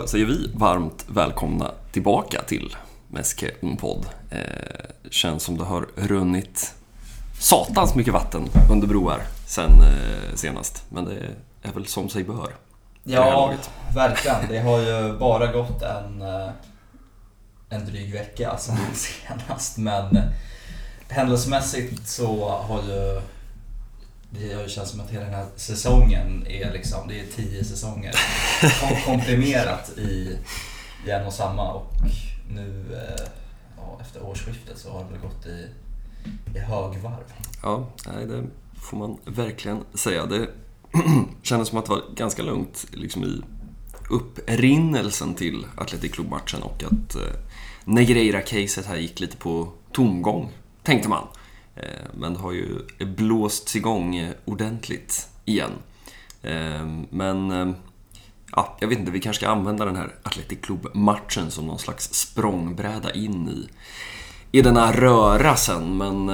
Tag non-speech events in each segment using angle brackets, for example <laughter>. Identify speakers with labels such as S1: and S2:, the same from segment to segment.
S1: då säger vi varmt välkomna tillbaka till Meske Unpod. Eh, känns som det har runnit satans mycket vatten under broar sen eh, senast. Men det är väl som sig bör.
S2: Ja, verkligen. Det har ju <laughs> bara gått en, eh, en dryg vecka sen senast. Men händelsemässigt så har ju det har ju känts som att hela den här säsongen är liksom, det är tio säsonger <laughs> komprimerat i, i en och samma och nu eh, ja, efter årsskiftet så har det väl gått i, i högvarv.
S1: Ja, nej, det får man verkligen säga. Det <clears throat> kändes som att det var ganska lugnt liksom i upprinnelsen till Atletic Club-matchen och att eh, Negreira-caset här gick lite på tomgång, tänkte man. Eh, men har ju blåsts igång eh, ordentligt igen. Eh, men ja, jag vet inte, vi kanske ska använda den här Athletic Club-matchen som någon slags språngbräda in i, i den här röra sen. Men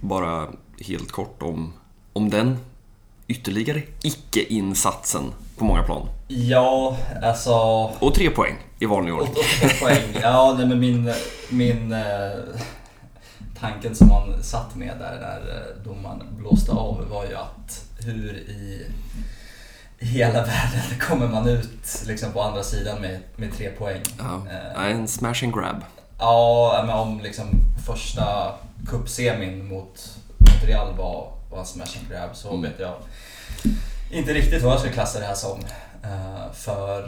S1: bara helt kort om, om den ytterligare icke-insatsen på många plan.
S2: Ja, alltså...
S1: Och tre poäng i vanlig ordning.
S2: Och, och tre poäng. Ja, nej, men min, min tanken som man satt med där när eh, domaren blåste av var ju att hur i hela <laughs> världen kommer man ut liksom på andra sidan med, med tre poäng.
S1: Ja, eh, en smash and grab.
S2: Ja, men om liksom första cupsemin mot, Real var, var en smash and grab så mm. vet jag inte riktigt vad jag skulle klassa det här som. Uh, för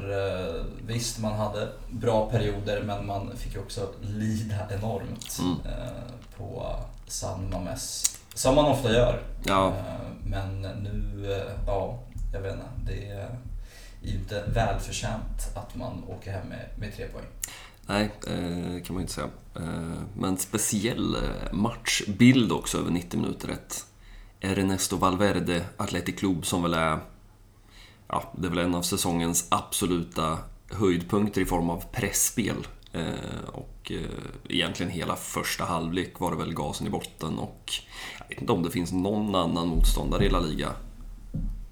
S2: visst, man hade bra perioder men man fick ju också lida enormt. Mm. På San Mames. Som man ofta gör.
S1: Ja.
S2: Eh, men nu, eh, ja, jag vet inte. Det är inte välförtjänt att man åker hem med, med tre poäng.
S1: Nej, det eh, kan man ju inte säga. Men speciell matchbild också över 90 minuter. Ett Ernesto Valverde Athletic Club som väl är ja, det är väl en av säsongens absoluta höjdpunkter i form av pressspel Eh, och egentligen hela första halvlek var det väl gasen i botten och jag vet inte om det finns någon annan motståndare i La Liga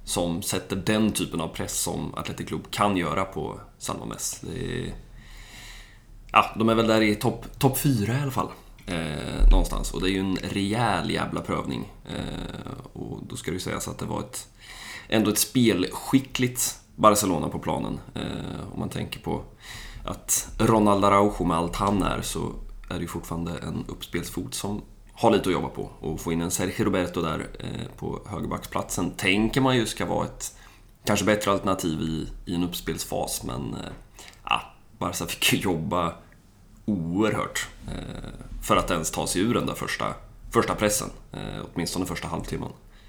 S1: som sätter den typen av press som Atletic Club kan göra på San Mames. Är... Ja, de är väl där i topp top 4 i alla fall. Eh, någonstans. Och det är ju en rejäl jävla prövning. Eh, och då ska det ju sägas att det var ett, ändå ett spelskickligt Barcelona på planen. Eh, om man tänker på att Ronald Araujo med allt han är så är det ju fortfarande en uppspelsfot som har lite att jobba på. Och få in en Sergio Roberto där eh, på högerbacksplatsen tänker man ju ska vara ett kanske bättre alternativ i, i en uppspelsfas. Men ja, Barca fick ju jobba oerhört eh, för att ens ta sig ur den där första, första pressen. Åtminstone första halvtimmen.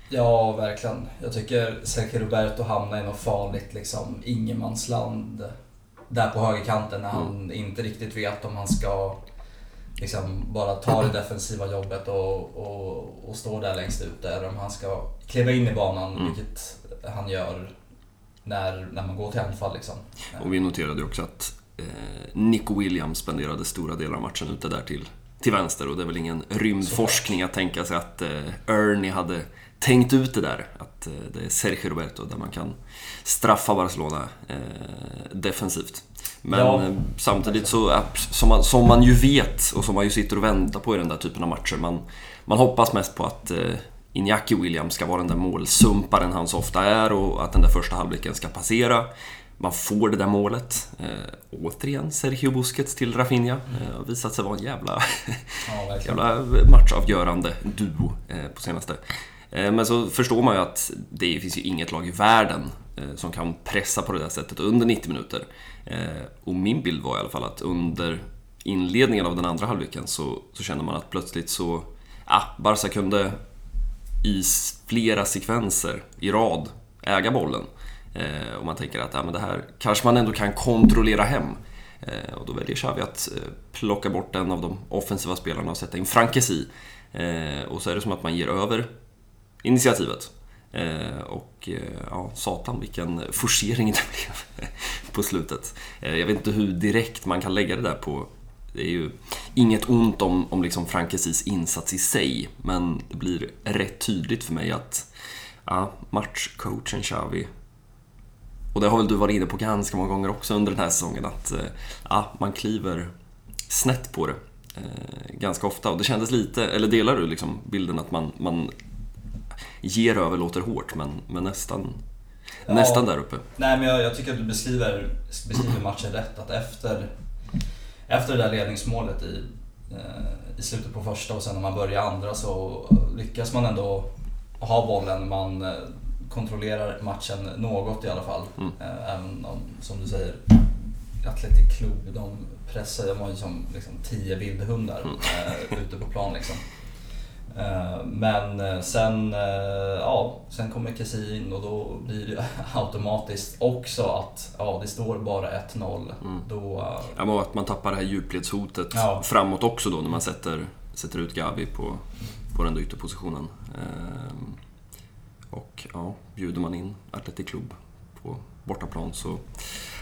S2: Ja, verkligen. Jag tycker Sergio Roberto hamnar i något farligt liksom, ingenmansland där på högerkanten när han mm. inte riktigt vet om han ska liksom bara ta det defensiva jobbet och, och, och stå där längst ute eller om han ska kliva in i banan, mm. vilket han gör när, när man går till anfall. Liksom.
S1: Och vi noterade ju också att eh, Nico Williams spenderade stora delar av matchen ute där till, till vänster och det är väl ingen rymdforskning att tänka sig att eh, Ernie hade tänkt ut det där. Att eh, det är Sergio Roberto där man kan straffa Barcelona eh, defensivt. Men ja. Eh, samtidigt så, som man, som man ju vet och som man ju sitter och väntar på i den där typen av matcher. Man, man hoppas mest på att eh, Iñaki Williams ska vara den där målsumparen han så ofta är och att den där första halvleken ska passera. Man får det där målet. Eh, återigen Sergio Busquets till Rafinha. Eh, har visat sig vara en jävla, ja, <laughs> jävla matchavgörande duo eh, på senaste. Men så förstår man ju att det finns ju inget lag i världen Eh, som kan pressa på det där sättet under 90 minuter. Eh, och min bild var i alla fall att under inledningen av den andra halvleken så, så kände man att plötsligt så... Ah, Barca kunde i flera sekvenser i rad äga bollen. Eh, och man tänker att ah, men det här kanske man ändå kan kontrollera hem. och då väljer Xavi att plocka bort en av de offensiva spelarna och sätta in Frankesi. och så är det som att man ger över initiativet. Eh, och eh, ja, satan vilken forcering det blev <laughs> på slutet. Eh, jag vet inte hur direkt man kan lägga det där på det är ju inget ont om, om liksom Frankesis insats i sig, men det blir rätt tydligt för mig att ja, matchcoachen Xavi och det har väl du varit inne på ganska många gånger också under den här säsongen, att eh, ja, man kliver snett på det eh, ganska ofta. Och det kändes lite, eller delar du liksom bilden att man, man ger över låter hårt, men, men nästan, ja, nästan där uppe?
S2: Nej, men jag, jag, tycker att du beskriver, beskriver matchen rätt. Att efter, efter det där ledningsmålet i, i slutet på första och sen när man börjar andra så lyckas man ändå ha bollen. Man kontrollerar matchen något i alla fall. Mm. Eh, även om, som du säger, Athletic Club, de pressar, de har ju som liksom tio vildhundar mm. ute på plan liksom. Äh, men sen, äh, ja, sen kommer Kessie in och då blir det <laughs> automatiskt också att ja, det står bara 1-0. Mm. Då,
S1: ja, men att man tappar det här djupledshotet ja. framåt också då när man sätter, sätter ut Gavi på, på den ytterpositionen. Ehm, och ja, bjuder man in Athletic Club på bortaplan så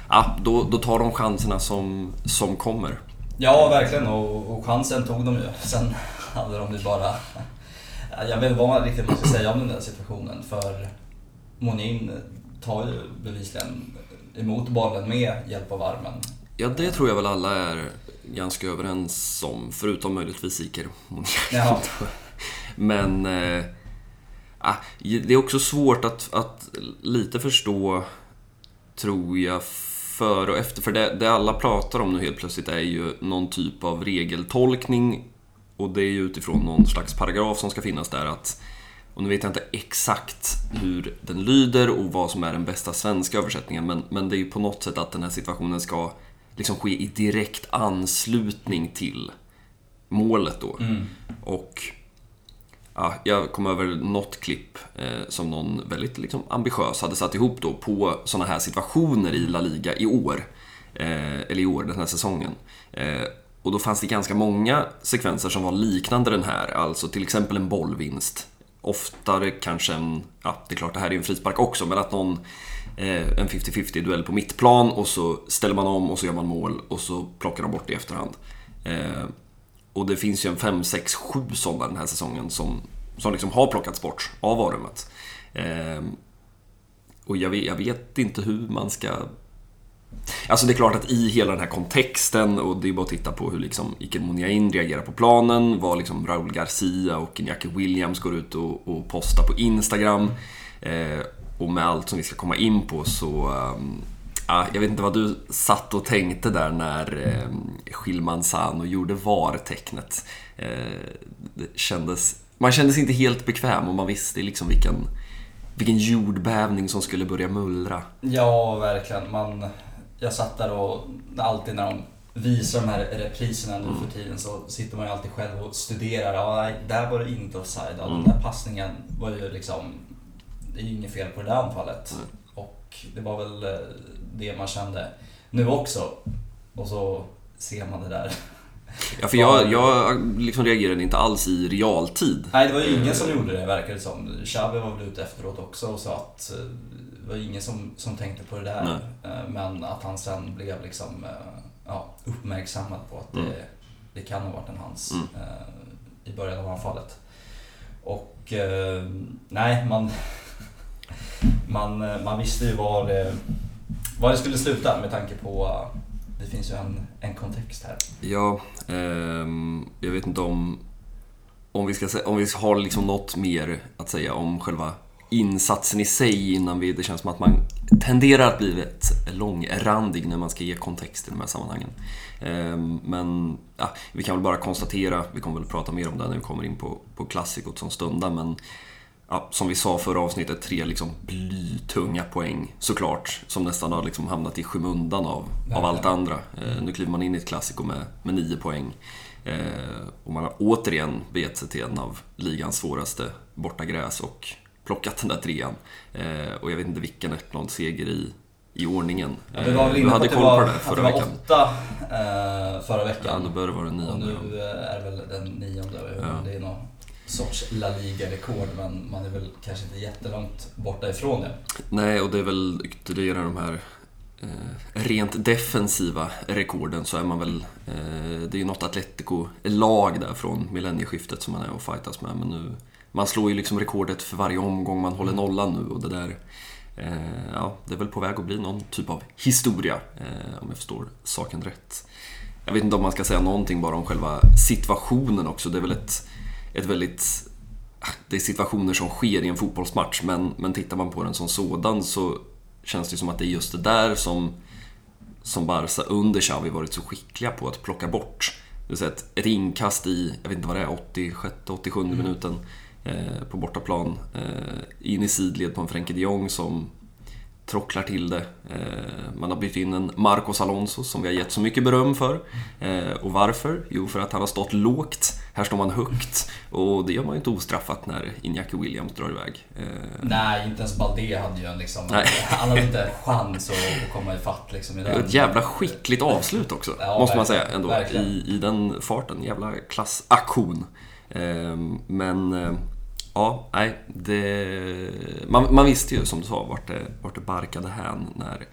S1: ja, då, då tar de chanserna som, som kommer.
S2: Ja, verkligen. Och, och chansen tog de ju. Sen hade de ju bara... Jag vet inte vad man riktigt måste säga om den där situationen. För Monin tar ju bevisligen emot bollen med hjälp av armen.
S1: Ja, det tror jag väl alla är ganska överens om. Förutom möjligtvis Iker Monin. <laughs> Men... Eh, Ah, det är också svårt att, att lite förstå, tror jag, före och efter. För det, det alla pratar om nu helt plötsligt är ju någon typ av regeltolkning. Och det är ju utifrån någon slags paragraf som ska finnas där att och nu vet jag inte exakt hur den lyder och vad som är den bästa svenska översättningen men, men det är ju på något sätt att den här situationen ska liksom ske i direkt anslutning till målet då. Mm. Och ja, jag kom över något klipp eh, som någon väldigt liksom, ambitiös hade satt ihop då på sådana här situationer i La Liga i år. Eh, eller i år, den här säsongen. Eh, och då fanns det ganska många sekvenser som var liknande den här, alltså till exempel en bollvinst. Oftare kanske en, ja det är klart det här är en frispark också, men att någon eh, en 50-50 duell på mittplan och så ställer man om och så gör man mål och så plockar de bort det i efterhand. Eh, och det finns ju en 5, 6, 7 sådana den här säsongen som, som liksom har plockats bort av varumet. Eh, och jag vet, jag vet inte hur man ska Alltså det är klart att i hela den här kontexten och det är bara att titta på hur liksom Iker Muniain reagerar på planen, vad liksom Raúl Garcia och Iñaki Williams går ut och, och postar på Instagram. Eh, och med allt som vi ska komma in på så um, jag vet inte vad du satt och tänkte där när eh, Schilman Sano gjorde VAR-tecknet. Eh, kändes, man kändes inte helt bekväm och man visste liksom vilken, vilken jordbävning som skulle börja mullra.
S2: Ja, verkligen. Man, jag satt där och alltid när de visar de här repriserna nu mm. för tiden så sitter man ju alltid själv och studerar. Ja, där var det inte offside. Ja, mm. Den där passningen var ju liksom... Det är ju inget fel på det där anfallet. Mm. Och det var väl eh, det man kände nu också. Och så ser man det där. <laughs>
S1: Ja, för jag, jag liksom reagerade inte alls i realtid.
S2: Nej, det var ju ingen som gjorde det verkar det som. Xavi var väl ute efteråt också och sa att eh, var ingen som, som tänkte på det där. Nej. Eh, men att han sen blev liksom ja, uppmärksammad på att det, mm. det kan ha varit en hans mm. i början av anfallet. Och nej, man, <laughs> man, man visste ju var det var det skulle sluta med tanke på det finns ju en, en kontext här.
S1: Ja, eh, jag vet inte om, om vi ska om vi har liksom något mer att säga om själva insatsen i sig innan vi, det känns som att man tenderar att bli rätt långrandig när man ska ge kontext i de här sammanhangen. Eh, men ja, vi kan väl bara konstatera, vi kommer väl prata mer om det när vi kommer in på, på klassikot som stundar, men ja, som vi sa förra avsnittet, tre liksom blytunga poäng såklart. Som nästan har liksom hamnat i skymundan av, av allt andra. Eh, nu kliver man in i ett klassiko med, med nio poäng. Eh, och man har återigen begett sig till en av ligans svåraste bortagräs och plockat den där trean. Eh, och jag vet inte vilken 1-0-seger i, i ordningen.
S2: Ja, du var väl inne på att det var, det förra det var åtta eh, förra veckan.
S1: Ja, då bör det vara den nionde.
S2: Och nu är det väl den nionde. Ja. Det är nog sorts La Liga-rekord men man är väl kanske inte jättelångt borta ifrån det.
S1: Nej, och det är väl ytterligare de här eh, rent defensiva rekorden så är man väl... Eh, det är ju något Atletico-lag där från millennieskiftet som man är och fightas med men nu... Man slår ju liksom rekordet för varje omgång man håller nollan nu och det där... Eh, ja, det är väl på väg att bli någon typ av historia, eh, om jag förstår saken rätt. Jag vet inte om man ska säga någonting bara om själva situationen också. Det är väl ett, ett väldigt... Ah, det är situationer som sker i en fotbollsmatch, men, men tittar man på den som sådan så känns det som att det är just det där som, som Barca under Xavi varit så skickliga på att plocka bort. Det vill säga ett, ett inkast i, jag vet inte vad det är, 86-87 mm. minuten på bortaplan. Eh, in i sidled på en Frenkie de Jong som trocklar till det. Eh, man har bytt in en Marcos Alonso som vi har gett så mycket beröm för. Eh, och varför? Jo, för att han har stått lågt. Här står man högt. Och det gör man ju inte ostraffat när Iñaki Williams drar iväg.
S2: Eh, Nej, inte ens Balde hade ju en liksom... Nej. <laughs> Han hade inte en chans att komma ifatt liksom i den.
S1: Ett jävla skickligt avslut också, ja, måste man säga ändå. I, I den farten. Jävla klassaktion. Men Ja, nej, det, man, man, visste ju som du sa vart det, vart det barkade hän när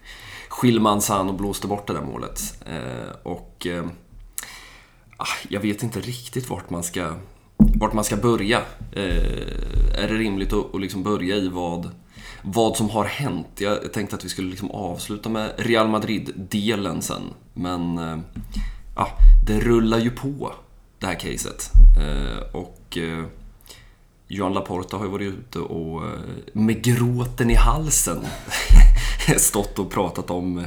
S1: Schillman och blåste bort det där målet. Eh, och eh, ah, jag vet inte riktigt vart man ska, vart man ska börja. Eh, är det rimligt att, att liksom börja i vad, vad som har hänt? Jag tänkte att vi skulle liksom avsluta med Real Madrid-delen sen, men eh, ah, det rullar ju på det här caset. Eh, och eh, Joan Johan Laporta har ju varit ute och eh, med gråten i halsen <laughs> stått och pratat om,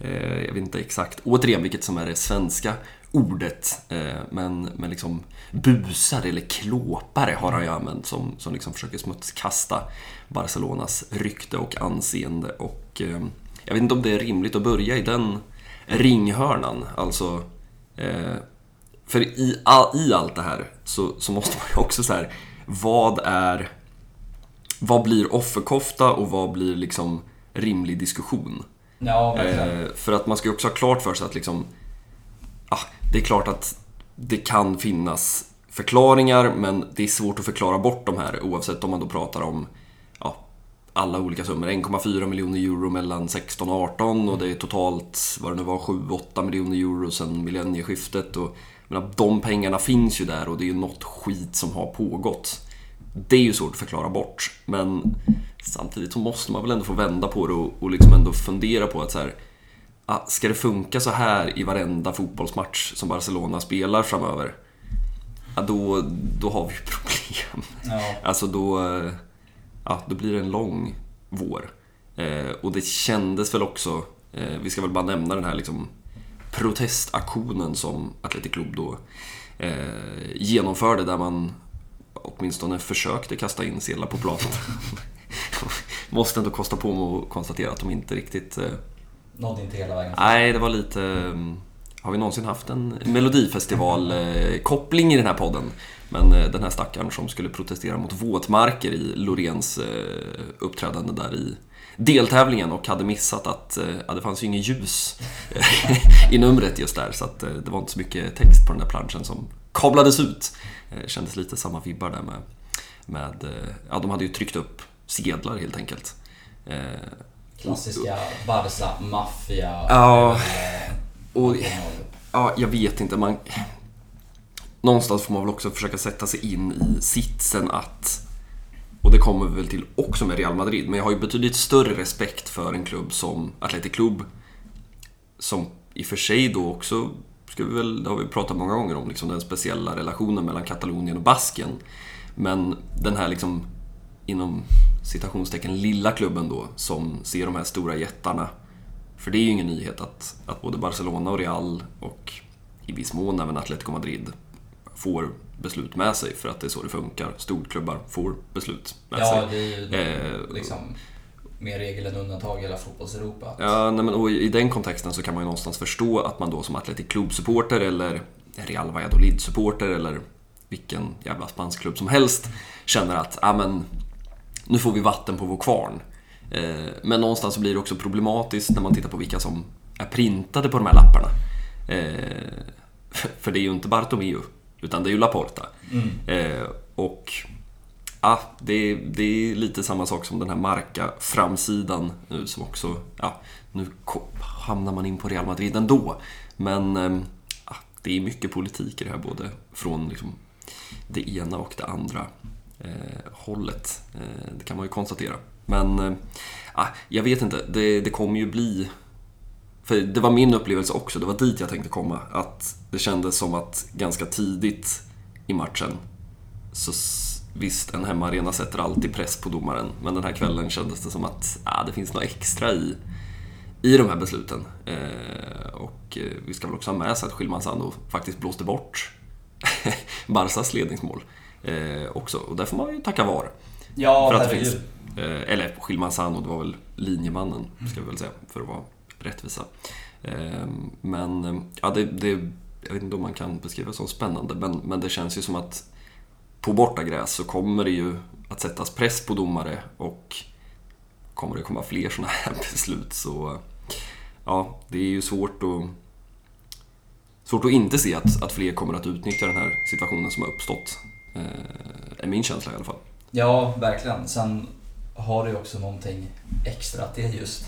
S1: eh, jag vet inte exakt återigen vilket som är det svenska ordet, eh, men, men liksom busare eller klåpare har han ju använt som, som liksom försöker smutskasta Barcelonas rykte och anseende. Och eh, jag vet inte om det är rimligt att börja i den ringhörnan, alltså eh, för i, i allt det här så, så måste man ju också så här vad är... Vad blir offerkofta och vad blir liksom rimlig diskussion?
S2: Ja, eh,
S1: för att man ska ju också ha klart för sig att liksom... Ah, det är klart att det kan finnas förklaringar, men det är svårt att förklara bort de här oavsett om man då pratar om ja, alla olika summor. 1,4 miljoner euro mellan 16 och 18 och det är totalt, vad det nu var, 7-8 miljoner euro sedan millennieskiftet. Och men de pengarna finns ju där och det är ju något skit som har pågått. Det är ju svårt att förklara bort, men samtidigt så måste man väl ändå få vända på det och, och liksom ändå fundera på att så här, ah, ska det funka så här i varenda fotbollsmatch som Barcelona spelar framöver? Ja, då, då har vi <laughs> problem. Ja. Alltså då, ja, då blir det en lång vår. Eh, och det kändes väl också, eh, vi ska väl bara nämna den här liksom protestaktionen som Atletic Club då eh, genomförde där man åtminstone försökte kasta in sedlar på planen. <laughs> Måste ändå kosta på mig att konstatera att de inte riktigt... Eh,
S2: Nådde inte hela vägen
S1: Nej, det var lite... Eh, har vi någonsin haft en Melodifestival-koppling i den här podden? Men eh, den här stackaren som skulle protestera mot våtmarker i Lorens eh, uppträdande där i deltävlingen och hade missat att eh, ja, det fanns ju inget ljus <laughs> i numret just där så att eh, det var inte så mycket text på den där planschen som kablades ut. Det eh, kändes lite samma vibbar där med, med ja de hade ju tryckt upp sedlar helt enkelt.
S2: Klassiska Barca maffia.
S1: Ja, och, ja, jag vet inte. Man, någonstans får man väl också försöka sätta sig in i sitsen att och det kommer vi väl till också med Real Madrid. Men jag har ju betydligt större respekt för en klubb som Athletic Club. Som i och för sig då också, ska vi väl, det har vi pratat många gånger om, liksom den speciella relationen mellan Katalonien och Basken. Men den här liksom, inom citationstecken, lilla klubben då, som ser de här stora jättarna. För det är ju ingen nyhet att, att både Barcelona och Real och i viss mån även Atletico Madrid får beslut med sig för att det är så det funkar. Storklubbar får beslut med
S2: ja,
S1: sig.
S2: Ja, det är ju eh, liksom mer regel än undantag i hela fotbolls-Europa.
S1: Ja, nej, men, och i den kontexten så kan man ju någonstans förstå att man då som Atletic Club-supporter eller Real Valladolid-supporter eller vilken jävla spansk klubb som helst känner att ah, men, nu får vi vatten på vår kvarn. Eh, men någonstans så blir det också problematiskt när man tittar på vilka som är printade på de här lapparna. Eh, <laughs> för det är ju inte Bartomeu utan det är ju Laporta. Mm. Eh, och ja, det, det är lite samma sak som den här Marca-framsidan nu som också, ja, nu hamnar man in på Real Madrid ändå. Men eh, ja, det är mycket politik i det här, både från liksom det ena och det andra. eh, hållet. Eh, det kan man ju konstatera. Men eh, jag vet inte, det, det kommer ju bli... För det var min upplevelse också, det var dit jag tänkte komma. Att det kändes som att ganska tidigt i matchen så visst, en hemmaarena sätter alltid press på domaren. Men den här kvällen kändes det som att ah, det finns något extra i, i de här besluten. Eh, och eh, vi ska väl också ha med sig att Schilmansando faktiskt blåste bort <laughs> Barsas ledningsmål eh, också. Och där får man ju tacka VAR.
S2: Ja,
S1: för att det finns, eh, Eller Schilmansando, det var väl linjemannen, ska vi väl säga, för att vara rättvisa. Ehm, men ja, det, det, jag vet inte om man kan beskriva det som spännande, men, men det känns ju som att på bortagräs så kommer det ju att sättas press på domare och kommer det komma fler sådana här <laughs> beslut så ja, det är ju svårt att svårt att inte se att, att fler kommer att utnyttja den här situationen som har uppstått. Eh, är min känsla i alla fall.
S2: Ja, verkligen. Sen har det ju också någonting extra att det är just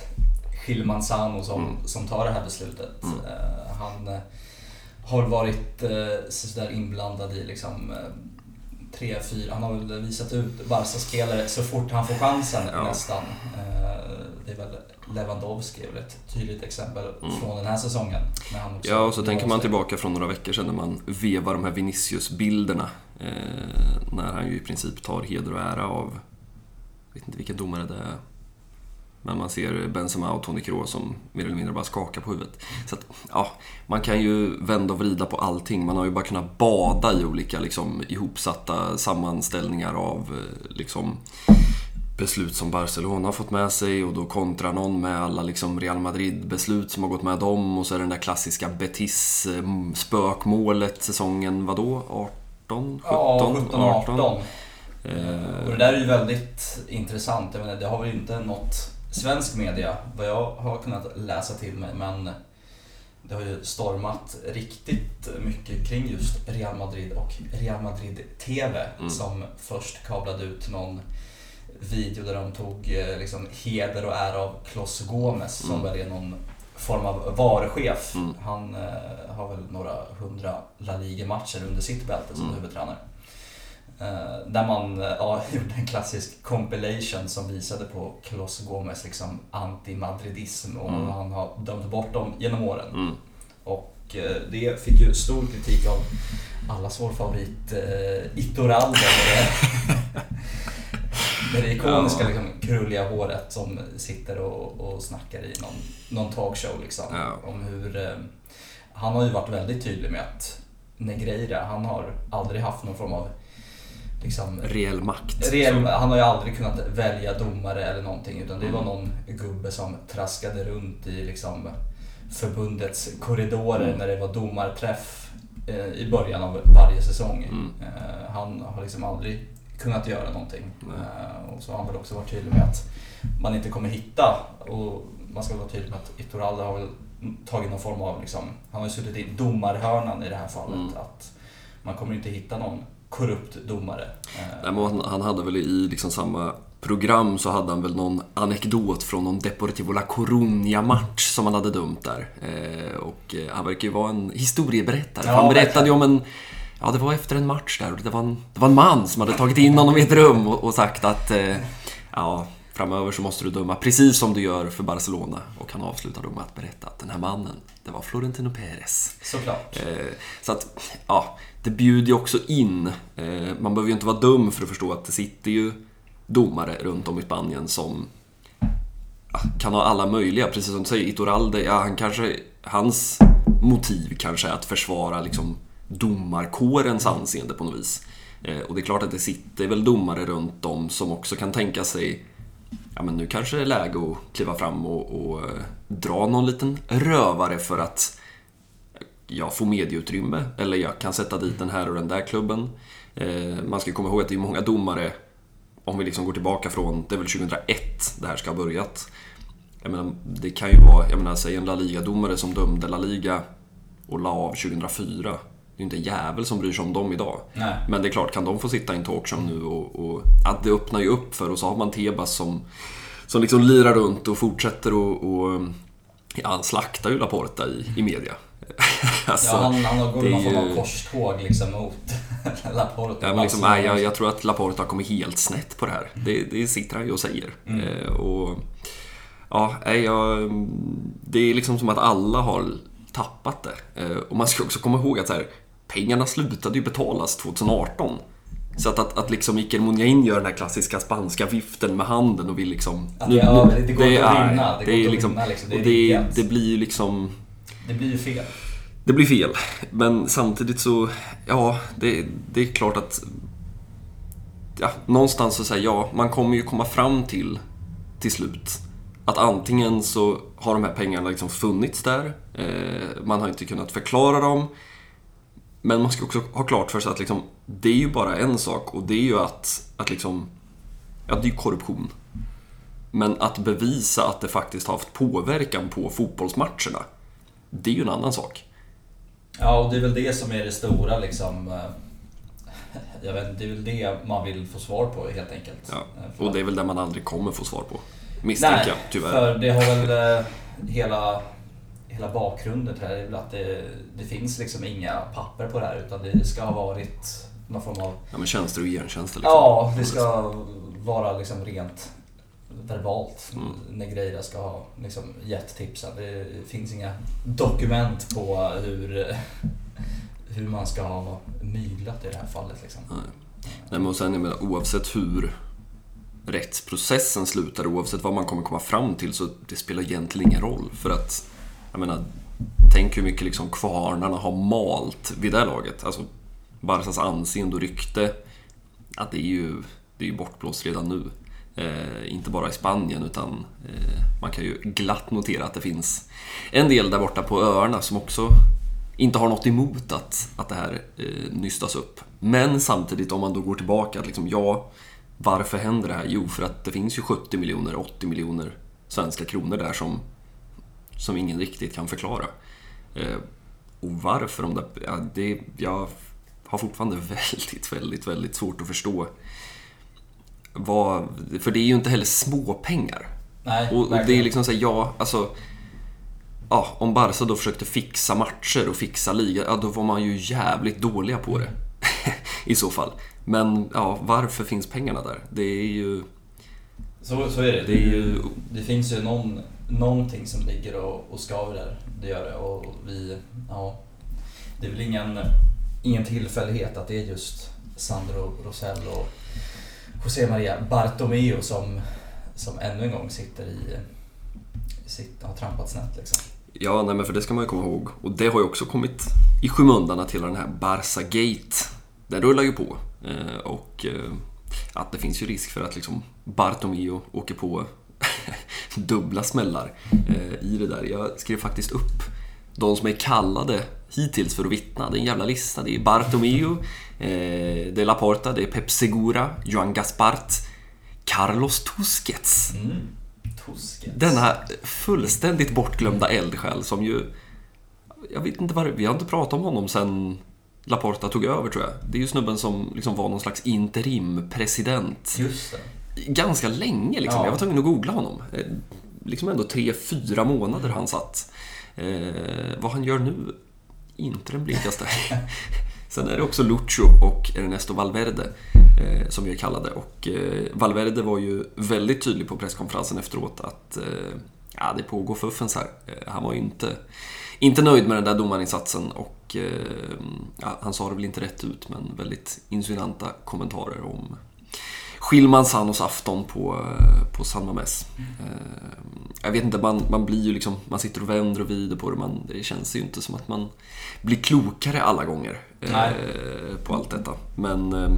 S2: Schilman Sano som, mm. som tar det här beslutet. Mm. Eh, han eh, har varit eh, sådär inblandad i liksom eh, tre, fyra, han har väl visat ut Barca-spelare så fort han får chansen ja. nästan. Det är väl Lewandowski är väl ett tydligt exempel mm. från den här säsongen.
S1: ja, och så tänker man tillbaka från några veckor sedan när man vevar de här Vinicius-bilderna. Eh, när han ju i princip tar heder och ära av, jag vet inte vilken domare det är, men man ser Benzema och Toni Kroos som mer eller mindre bara skakar på huvudet. Så att, ja, man kan ju vända och vrida på allting. Man har ju bara kunnat bada i olika liksom, ihopsatta sammanställningar av eh, liksom, beslut som Barcelona har fått med sig och då kontra någon med alla liksom Real Madrid-beslut som har gått med dem och så är det den där klassiska Betis-spökmålet säsongen, vadå? 18? 17?
S2: Ja, 17, 18. 18. Eh. Och det där är ju väldigt intressant. Jag menar, det har väl inte nått svensk media, vad jag har kunnat läsa till mig, men det har ju stormat riktigt mycket kring just Real Madrid och Real Madrid TV mm. som först kablade ut någon video där de tog eh, liksom, heder och ära av Klos Gomes som mm. väl är någon form av varuchef. Mm. Han eh, har väl några hundra La Liga-matcher under sitt bälte som mm. huvudtränare. Eh, där man eh, ja, <laughs> gjorde en klassisk compilation som visade på Klos Gomes liksom anti-madridism och mm. han har dömt bort dem genom åren. Mm. Och eh, det fick ju stor kritik av allas vår favorit eh, Iturralde <laughs> med det ikoniska ja. liksom, krulliga håret som sitter och, och snackar i någon, någon talkshow liksom. Ja. Om hur, eh, han har ju varit väldigt tydlig med att Negreira, han har aldrig haft någon form av liksom,
S1: reell makt.
S2: Reell, han har ju aldrig kunnat välja domare eller någonting utan det var mm. någon gubbe som traskade runt i liksom, förbundets korridorer mm. när det var domarträff eh, i början av varje säsong. Mm. Eh, han har liksom aldrig kunnat göra någonting. Eh, och så har han väl också varit tydlig med att man inte kommer hitta, och man ska vara tydlig med att Iturralde har väl tagit någon form av, liksom, han har ju suttit i domarhörnan i det här fallet, mm. att man kommer inte hitta någon korrupt domare.
S1: Nej, men han hade väl i liksom samma program så hade han väl någon anekdot från någon Deportivo La Coruña-match som han hade dömt där. Eh, och eh, han verkar ju vara en historieberättare. Ja, han berättade ju om en Ja, det var efter en match där och det var en, det var en man som hade tagit in honom i ett rum och, och sagt att eh, ja, framöver så måste du döma precis som du gör för Barcelona. Och han avslutar då med att berätta att den här mannen, det var Florentino Perez.
S2: Såklart.
S1: Eh, så att, ja, det bjuder ju också in. Eh, man behöver ju inte vara dum för att förstå att det sitter ju domare runt om i Spanien som kan ha alla möjliga, precis som du säger, Itoralde, ja, han kanske, hans motiv kanske är att försvara liksom domarkårens anseende på något vis. Eh, och det är klart att det sitter väl domare runt om som också kan tänka sig ja men nu kanske det är läge att kliva fram och, och eh, dra någon liten rövare för att jag får medieutrymme eller jag kan sätta dit den här och den där klubben. Eh, man ska komma ihåg att det är många domare, om vi liksom går tillbaka från, det är väl 2001 det här ska ha börjat. Jag menar, det kan ju vara, jag menar, säg en La Liga-domare som dömde La Liga och la av 2004. Det är inte en jävel som bryr sig om dem idag.
S2: Nej.
S1: Men det är klart, kan de få sitta i en talkshow nu och, och att det öppnar ju upp för och så har man Tebas som, som liksom lirar runt och fortsätter och, och ja, han slaktar ju Laporta i, i media. <laughs>
S2: alltså, ja, han, han har någon form av korståg liksom mot <laughs> Laporta.
S1: Ja, men liksom, nej, jag, jag, tror att Laporta har kommit helt snett på det här. Det, det sitter han ju och säger. Mm. Eh, och, ja, jag, det är liksom som att alla har tappat det. Eh, och man ska också komma ihåg att så här, pengarna slutade ju betalas 2018. Så att, att, att liksom Iker Muniain gör den här klassiska spanska viften med handen och vill liksom...
S2: Det, ja, det går inte att vinna. Det, det, är liksom, vinna, liksom.
S1: det, det, det blir ju liksom...
S2: Det blir ju fel.
S1: Det blir fel. Men samtidigt så, ja, det, det är klart att... Ja, någonstans så säger ja, man kommer ju komma fram till, till slut, att antingen så har de här pengarna liksom funnits där, eh, man har inte kunnat förklara dem, men man ska också ha klart för sig att liksom, det är ju bara en sak och det är ju att, att liksom, ja det är ju korruption. Men att bevisa att det faktiskt har haft påverkan på fotbollsmatcherna, det är ju en annan sak.
S2: Ja, och det är väl det som är det stora liksom. Eh, <laughs> jag vet, det är väl det man vill få svar på helt enkelt.
S1: Ja, och det är väl det man aldrig kommer få svar på. Misstänker jag, tyvärr.
S2: för det har väl eh, hela hela bakgrunden till det här är väl att det, det finns liksom inga papper på det här utan det ska ha varit någon form av...
S1: Ja men tjänster och gentjänster
S2: liksom. Ja, det ska vara liksom rent verbalt. Mm. Negreira ska ha liksom gett tipsen. Det finns inga dokument på hur, <laughs> hur man ska ha myglat i det här fallet. Liksom.
S1: Nej. Nej, men sen, jag menar, oavsett hur rättsprocessen slutar, oavsett vad man kommer komma fram till, så det spelar egentligen ingen roll. För att jag menar, tänk hur mycket liksom kvarnarna har malt vid det laget. Alltså, Barsas anseende och rykte, ja, det är ju, det är ju bortblåst redan nu. Eh, inte bara i Spanien, utan eh, man kan ju glatt notera att det finns en del där borta på öarna som också inte har något emot att, att det här eh, nystas upp. Men samtidigt, om man då går tillbaka, att liksom, ja, varför händer det här? Jo, för att det finns ju 70 miljoner, 80 miljoner svenska kronor där som som ingen riktigt kan förklara. Eh, och varför de där... Ja, det, jag har fortfarande <laughs> väldigt, väldigt, väldigt svårt att förstå vad... För det är ju inte heller småpengar.
S2: Nej,
S1: och, och det är liksom såhär, ja, alltså... Ja, om Barca då försökte fixa matcher och fixa liga, ja då var man ju jävligt dåliga på det. <laughs> I så fall. Men ja, varför finns pengarna där? Det är ju...
S2: Så, så är det. Det, är ju... det finns ju någon någonting som ligger och, och skaver där. Det gör det. Och vi, ja, det är väl ingen, ingen tillfällighet att det är just Sandro Rosell och José Maria Bartomeu som, som ännu en gång sitter i, sitter, har trampat snett. Liksom.
S1: Ja, nej, men för det ska man ju komma ihåg. Och det har ju också kommit i skymundan att hela den här Barca-gate. Den rullar ju på. Eh, och eh, att det finns ju risk för att liksom Bartomeu åker på <laughs> dubbla smällar eh, i det där. Jag skrev faktiskt upp de som är kallade hittills för att vittna. Det är en jävla lista. Det är Bartomeu, eh, De La Porta, det är Pep Segura, Joan Gaspart, Carlos Tusquets. Mm.
S2: Tusquets.
S1: Denna fullständigt bortglömda eldsjäl som ju... Jag vet inte vad Vi har inte pratat om honom sen Laporta tog över tror jag. Det är ju snubben som liksom var någon slags interim-president.
S2: Just det
S1: ganska länge. Liksom. Ja. Jag var tvungen att googla honom. Eh, liksom ändå tre, fyra månader han satt. Eh, vad han gör nu? Inte den blekaste. <laughs> Sen är det också Lucho och Ernesto Valverde eh, som vi är kallade. Och eh, Valverde var ju väldigt tydlig på presskonferensen efteråt att eh, ja, det pågår fuffens här. Eh, han var ju inte, inte nöjd med den där domarinsatsen och eh, ja, han sa det väl inte rätt ut men väldigt insinuanta kommentarer om Schillman Sanos afton på, på San Mames. Mm. Jag vet inte, man, man blir ju liksom, man sitter och vänder och vrider på det. Man, det känns ju inte som att man blir klokare alla gånger. Eh, på allt detta. Men eh,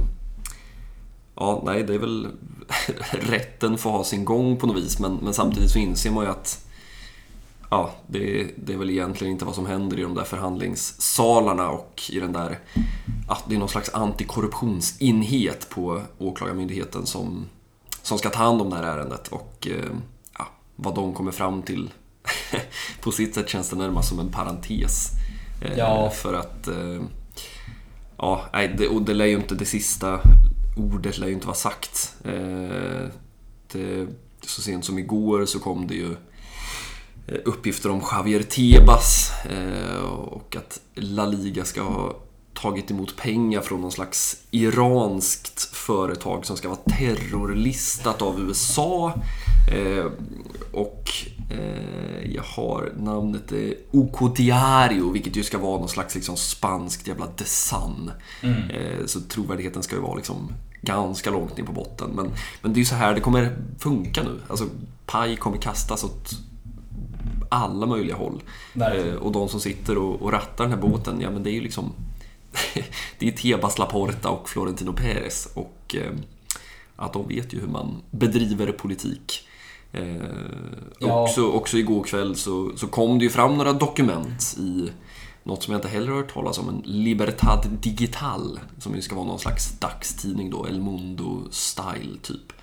S1: ja, nej, det är väl <laughs> rätten får ha sin gång på något vis. Men, men samtidigt så inser man ju att ja, det, det, är väl egentligen inte vad som händer i de där förhandlingssalarna och i den där... Ja, det är någon slags antikorruptionsenhet på Åklagarmyndigheten som, som ska ta hand om det här ärendet och eh, ja, vad de kommer fram till <laughs> på sitt sätt känns det närmast som en parentes.
S2: Eh, ja.
S1: För att... Eh, ja, det, och det lär ju inte... Det sista ordet lär ju inte vara sagt. Det, så sent som igår så kom det ju uppgifter om Javier Tebas och att La Liga ska ha tagit emot pengar från någon slags iranskt företag som ska vara terrorlistat av USA. Eh, och eh, jag har namnet eh, Ocodiario, vilket ju ska vara någon slags liksom, spanskt jävla The Sun. Mm. Eh, så trovärdigheten ska ju vara liksom ganska långt ner på botten. Men, men det är ju så här det kommer funka nu. Alltså, paj kommer kastas åt alla möjliga håll. Eh, och de som sitter och, och rattar den här båten, ja men det är ju liksom <laughs> det är Tebas Laporta och Florentino Pérez och eh, att de vet ju hur man bedriver politik. Eh, ja. också, också igår kväll så, så kom det ju fram några dokument i något som jag inte heller har hört talas om, en Libertad Digital, som ju ska vara någon slags dagstidning då, El Mundo Style typ.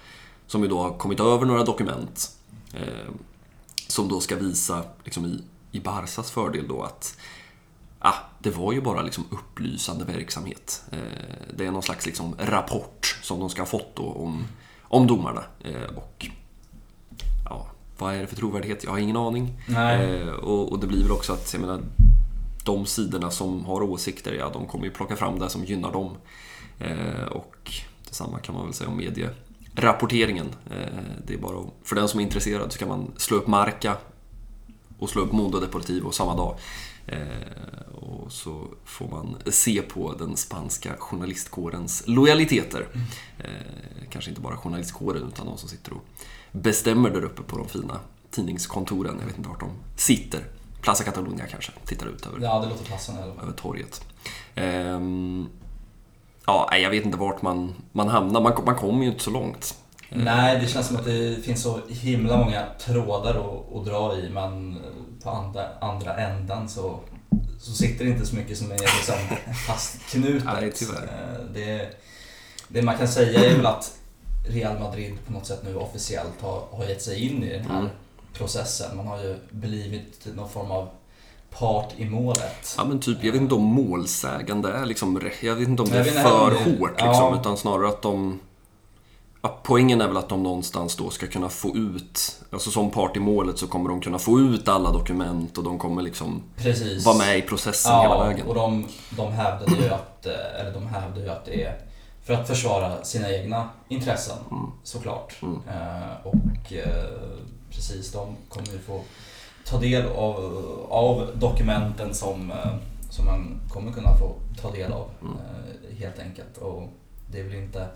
S1: Som ju då har kommit över några dokument eh, som då ska visa, liksom i, i Barsas fördel då, att ah, det var ju bara liksom upplysande verksamhet. Eh, det är någon slags liksom rapport som de ska ha fått då om, om domarna. Eh, och ja, vad är det för trovärdighet? Jag har ingen aning. Eh, och, och, det blir väl också att, jag menar, de sidorna som har åsikter, ja, de kommer ju plocka fram det som gynnar dem. och detsamma kan man väl säga om medierapporteringen. det är bara för den som är intresserad så kan man slå upp Marca och slå upp Mundo Deportivo samma dag. Eh, och så får man se på den spanska journalistkårens lojaliteter. Eh, kanske inte bara journalistkåren utan de som sitter och bestämmer där uppe på de fina tidningskontoren. Jag vet inte vart de sitter. Plaza Catalunya kanske, tittar ut över,
S2: ja, det låter passande,
S1: över torget. Ja, jag vet inte vart man, man hamnar. Man, man kommer ju inte så långt.
S2: Nej, det känns som att det finns så himla många trådar att, att dra i men på andra, andra ändan så, så sitter det inte så mycket som är liksom <laughs> fastknutet.
S1: Nej, tyvärr.
S2: Eh, det, det man kan säga är väl att Real Madrid på något sätt nu officiellt har, har gett sig in i den här mm. processen. Man har ju blivit någon form av part i målet.
S1: Ja men typ, jag vet inte om målsägande är liksom, jag vet inte om det är för hårt liksom, ja. utan snarare att de Ja, poängen är väl att de någonstans då ska kunna få ut, alltså som part i målet så kommer de kunna få ut alla dokument och de kommer liksom Precis. vara med i processen ja, hela vägen.
S2: och de, de hävdade ju att, eh, eller de hävdade ju att det är för att försvara sina egna intressen mm. såklart. Mm. Eh, och eh, precis, de kommer ju få ta del av, av dokumenten som, eh, som man kommer kunna få ta del av mm. Eh, helt enkelt. Och det är väl inte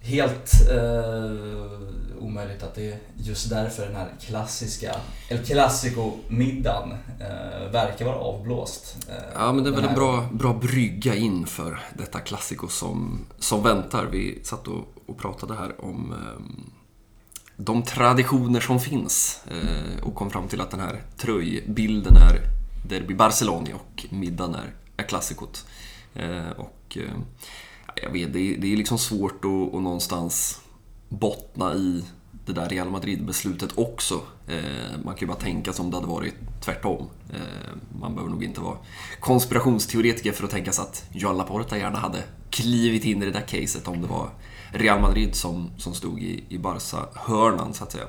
S2: helt eh, omöjligt att det är just därför den här klassiska El Clasico-middagen eh, verkar vara avblåst.
S1: Eh, ja, men det är väl en bra, bra brygga inför detta Clasico som, som väntar. Vi satt och, och pratade här om eh, de traditioner som finns eh, och kom fram till att den här tröjbilden är Derby Barcelona och middagen är, är klassikot. Eh, och eh, jag vet, det är, det är liksom svårt att, att någonstans bottna i det där Real Madrid-beslutet också. Eh, man kan ju bara tänka som det hade varit tvärtom. Eh, man behöver nog inte vara konspirationsteoretiker för att tänka sig att Joan Laporta gärna hade klivit in i det där caset om det var Real Madrid som, som stod i, i Barca-hörnan, så att säga.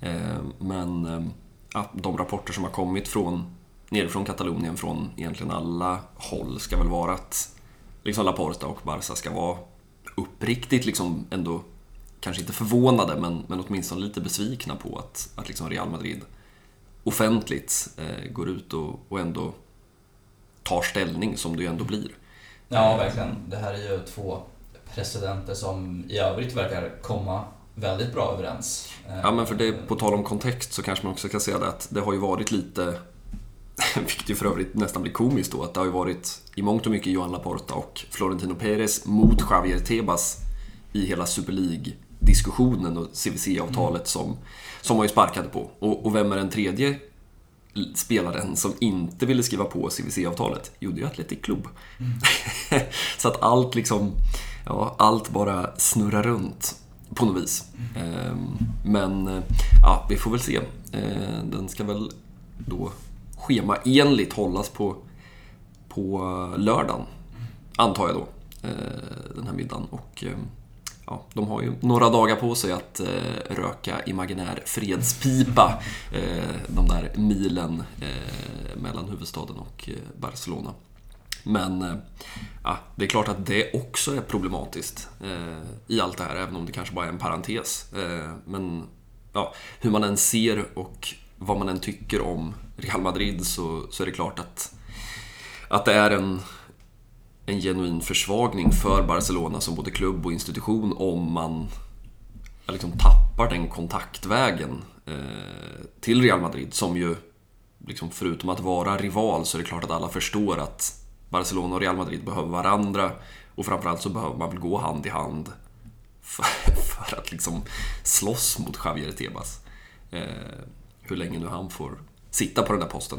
S1: Eh, men ja, de rapporter som har kommit från nerifrån Katalonien, från egentligen alla håll, ska väl vara att liksom Laporta och Barca ska vara uppriktigt liksom ändå, kanske inte förvånade, men, men åtminstone lite besvikna på att, att liksom Real Madrid offentligt eh, går ut och, och ändå tar ställning som det ju ändå blir.
S2: Ja, verkligen. Det här är ju två presidenter som i övrigt verkar komma väldigt bra överens.
S1: Ja, men för det, på tal om kontext så kanske man också kan säga det att det har ju varit lite <laughs> vilket ju för övrigt nästan blir komiskt då, att det har ju varit i mångt och mycket Johan Laporta och Florentino Pérez mot Javier Tebas i hela Super League-diskussionen och CVC-avtalet mm. som, som man ju sparkade på. Och, och vem är den tredje spelaren som inte ville skriva på CVC-avtalet? Jo, det är ju Atletic Club. Mm. <laughs> Så att allt liksom, ja, allt bara snurrar runt på något vis. Mm. Men ja, vi får väl se. Ehm, den ska väl då schemaenligt hållas på, på lördagen. Antar jag då. Eh, den här middagen. Och eh, ja, de har ju några dagar på sig att eh, röka imaginär fredspipa eh, de där milen eh, mellan huvudstaden och eh, Barcelona. Men eh, ja, det är klart att det också är problematiskt eh, i allt det här, även om det kanske bara är en parentes. Eh, men ja, hur man än ser och vad man än tycker om Real Madrid så, så är det klart att, att det är en, en genuin försvagning för Barcelona som både klubb och institution om man liksom tappar den kontaktvägen eh, till Real Madrid som ju, liksom förutom att vara rival, så är det klart att alla förstår att Barcelona och Real Madrid behöver varandra och framförallt så behöver man väl gå hand i hand för, <laughs> för att liksom slåss mot Javier Tebas. Eh, hur länge nu han får sitta på den där posten.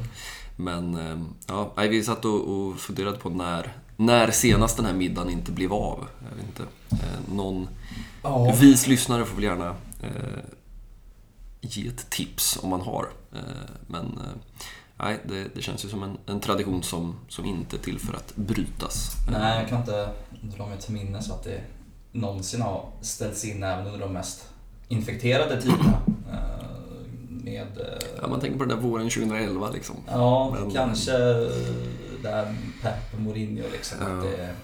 S1: Men eh, ja, vi satt och, och funderade på när, när senast den här middagen inte blev av. Jag vet inte. Eh, någon ja. vis lyssnare får väl gärna eh, ge ett tips om man har. Eh, men eh, nej, det, det, känns ju som en, en, tradition som, som inte är till för att brytas.
S2: Nej, jag kan inte dra mig till minnes att det någonsin har ställts in även under de mest infekterade tiderna. Eh, med...
S1: Ja, man tänker på den där våren 2011 liksom.
S2: Ja, Men, kanske där Pep Mourinho liksom. Ja. Det,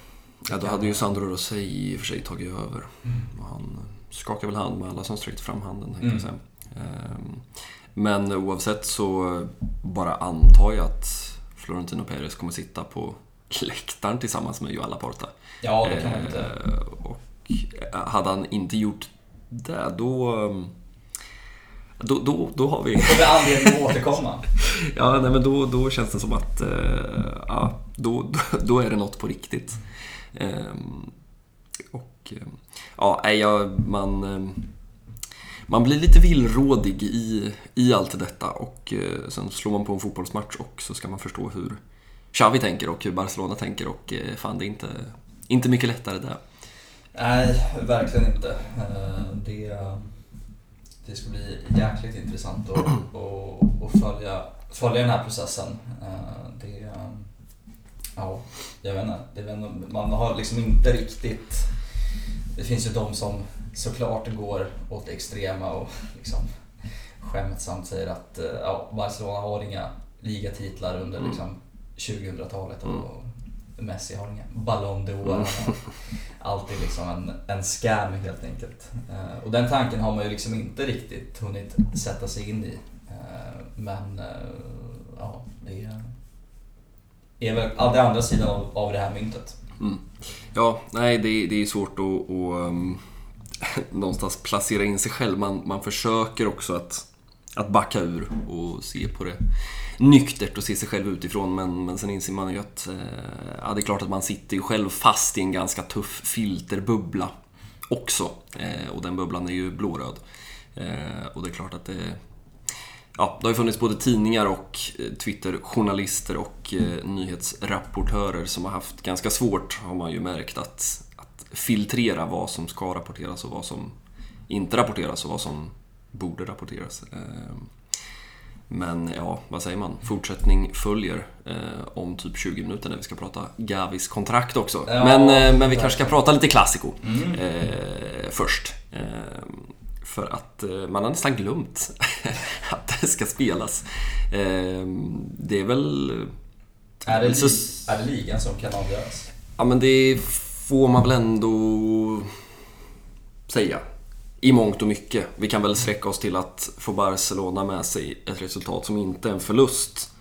S1: ja, då hade ju Sandro Rosei i och för sig tagit över. Mm. Han skakade väl hand med alla som sträckte fram handen, mm. jag. Ehm, men oavsett så bara antar jag att Florentino Perez kommer sitta på läktaren tillsammans med Joao Laporta.
S2: Ja, det kan man inte.
S1: Ehm, och hade han inte gjort det, då då, då, då har vi... Då
S2: har vi anledning att återkomma. <laughs>
S1: ja, nej, men då, då känns det som att uh, ja, då, <laughs> då är det något på riktigt. Um, och ja, jag, man, uh, man blir lite villrådig i, i allt detta och eh, sen slår man på en fotbollsmatch och så ska man förstå hur Xavi tänker och hur Barcelona tänker och eh, fan, det är inte, inte mycket lättare där.
S2: Nej, verkligen inte. Eh, det det ska bli jäkligt intressant att, att, att följa, följa den här processen. Det, ja, jag vet inte. Det, man har liksom inte riktigt... Det finns ju de som såklart går åt det extrema och liksom skämtsamt säger att eh, ja, Barcelona har inga ligatitlar under mm. liksom 2000-talet och mm. Messi har inga Ballon d'Or. Mm. <laughs> Alltid liksom en, en scam helt enkelt. Uh, och den tanken har man ju liksom inte riktigt hunnit sätta sig in i. Uh, men ja, det är, är väl det andra sidan av, av det här myntet.
S1: Mm. Ja, nej det, det är svårt att, att um, <laughs> någonstans placera in sig själv. Man, man försöker också att, att backa ur och se på det nyktert och se sig själv utifrån men, men sen inser man ju att eh, ja, det är klart att man sitter ju själv fast i en ganska tuff filterbubbla också. Eh, och den bubblan är ju blåröd. Eh, och det är klart att det Ja, det har ju funnits både tidningar och eh, Twitterjournalister och eh, nyhetsrapportörer som har haft ganska svårt, har man ju märkt, att filtrera vad som ska rapporteras och vad som inte rapporteras och vad som borde rapporteras. Eh, men ja, vad säger man? Fortsättning följer eh, om typ 20 minuter när vi ska prata Gavis kontrakt också. Ja, men, eh, men vi kanske ska prata lite klassiko mm. eh, först. Eh, för att eh, man har nästan glömt <laughs> att det ska spelas. Eh, det är väl...
S2: Är det, så, är det ligan som kan avgöras?
S1: Ja, men det får man väl ändå säga i mångt och mycket. Vi kan väl sträcka oss till att få Barcelona med sig ett resultat som inte är en förlust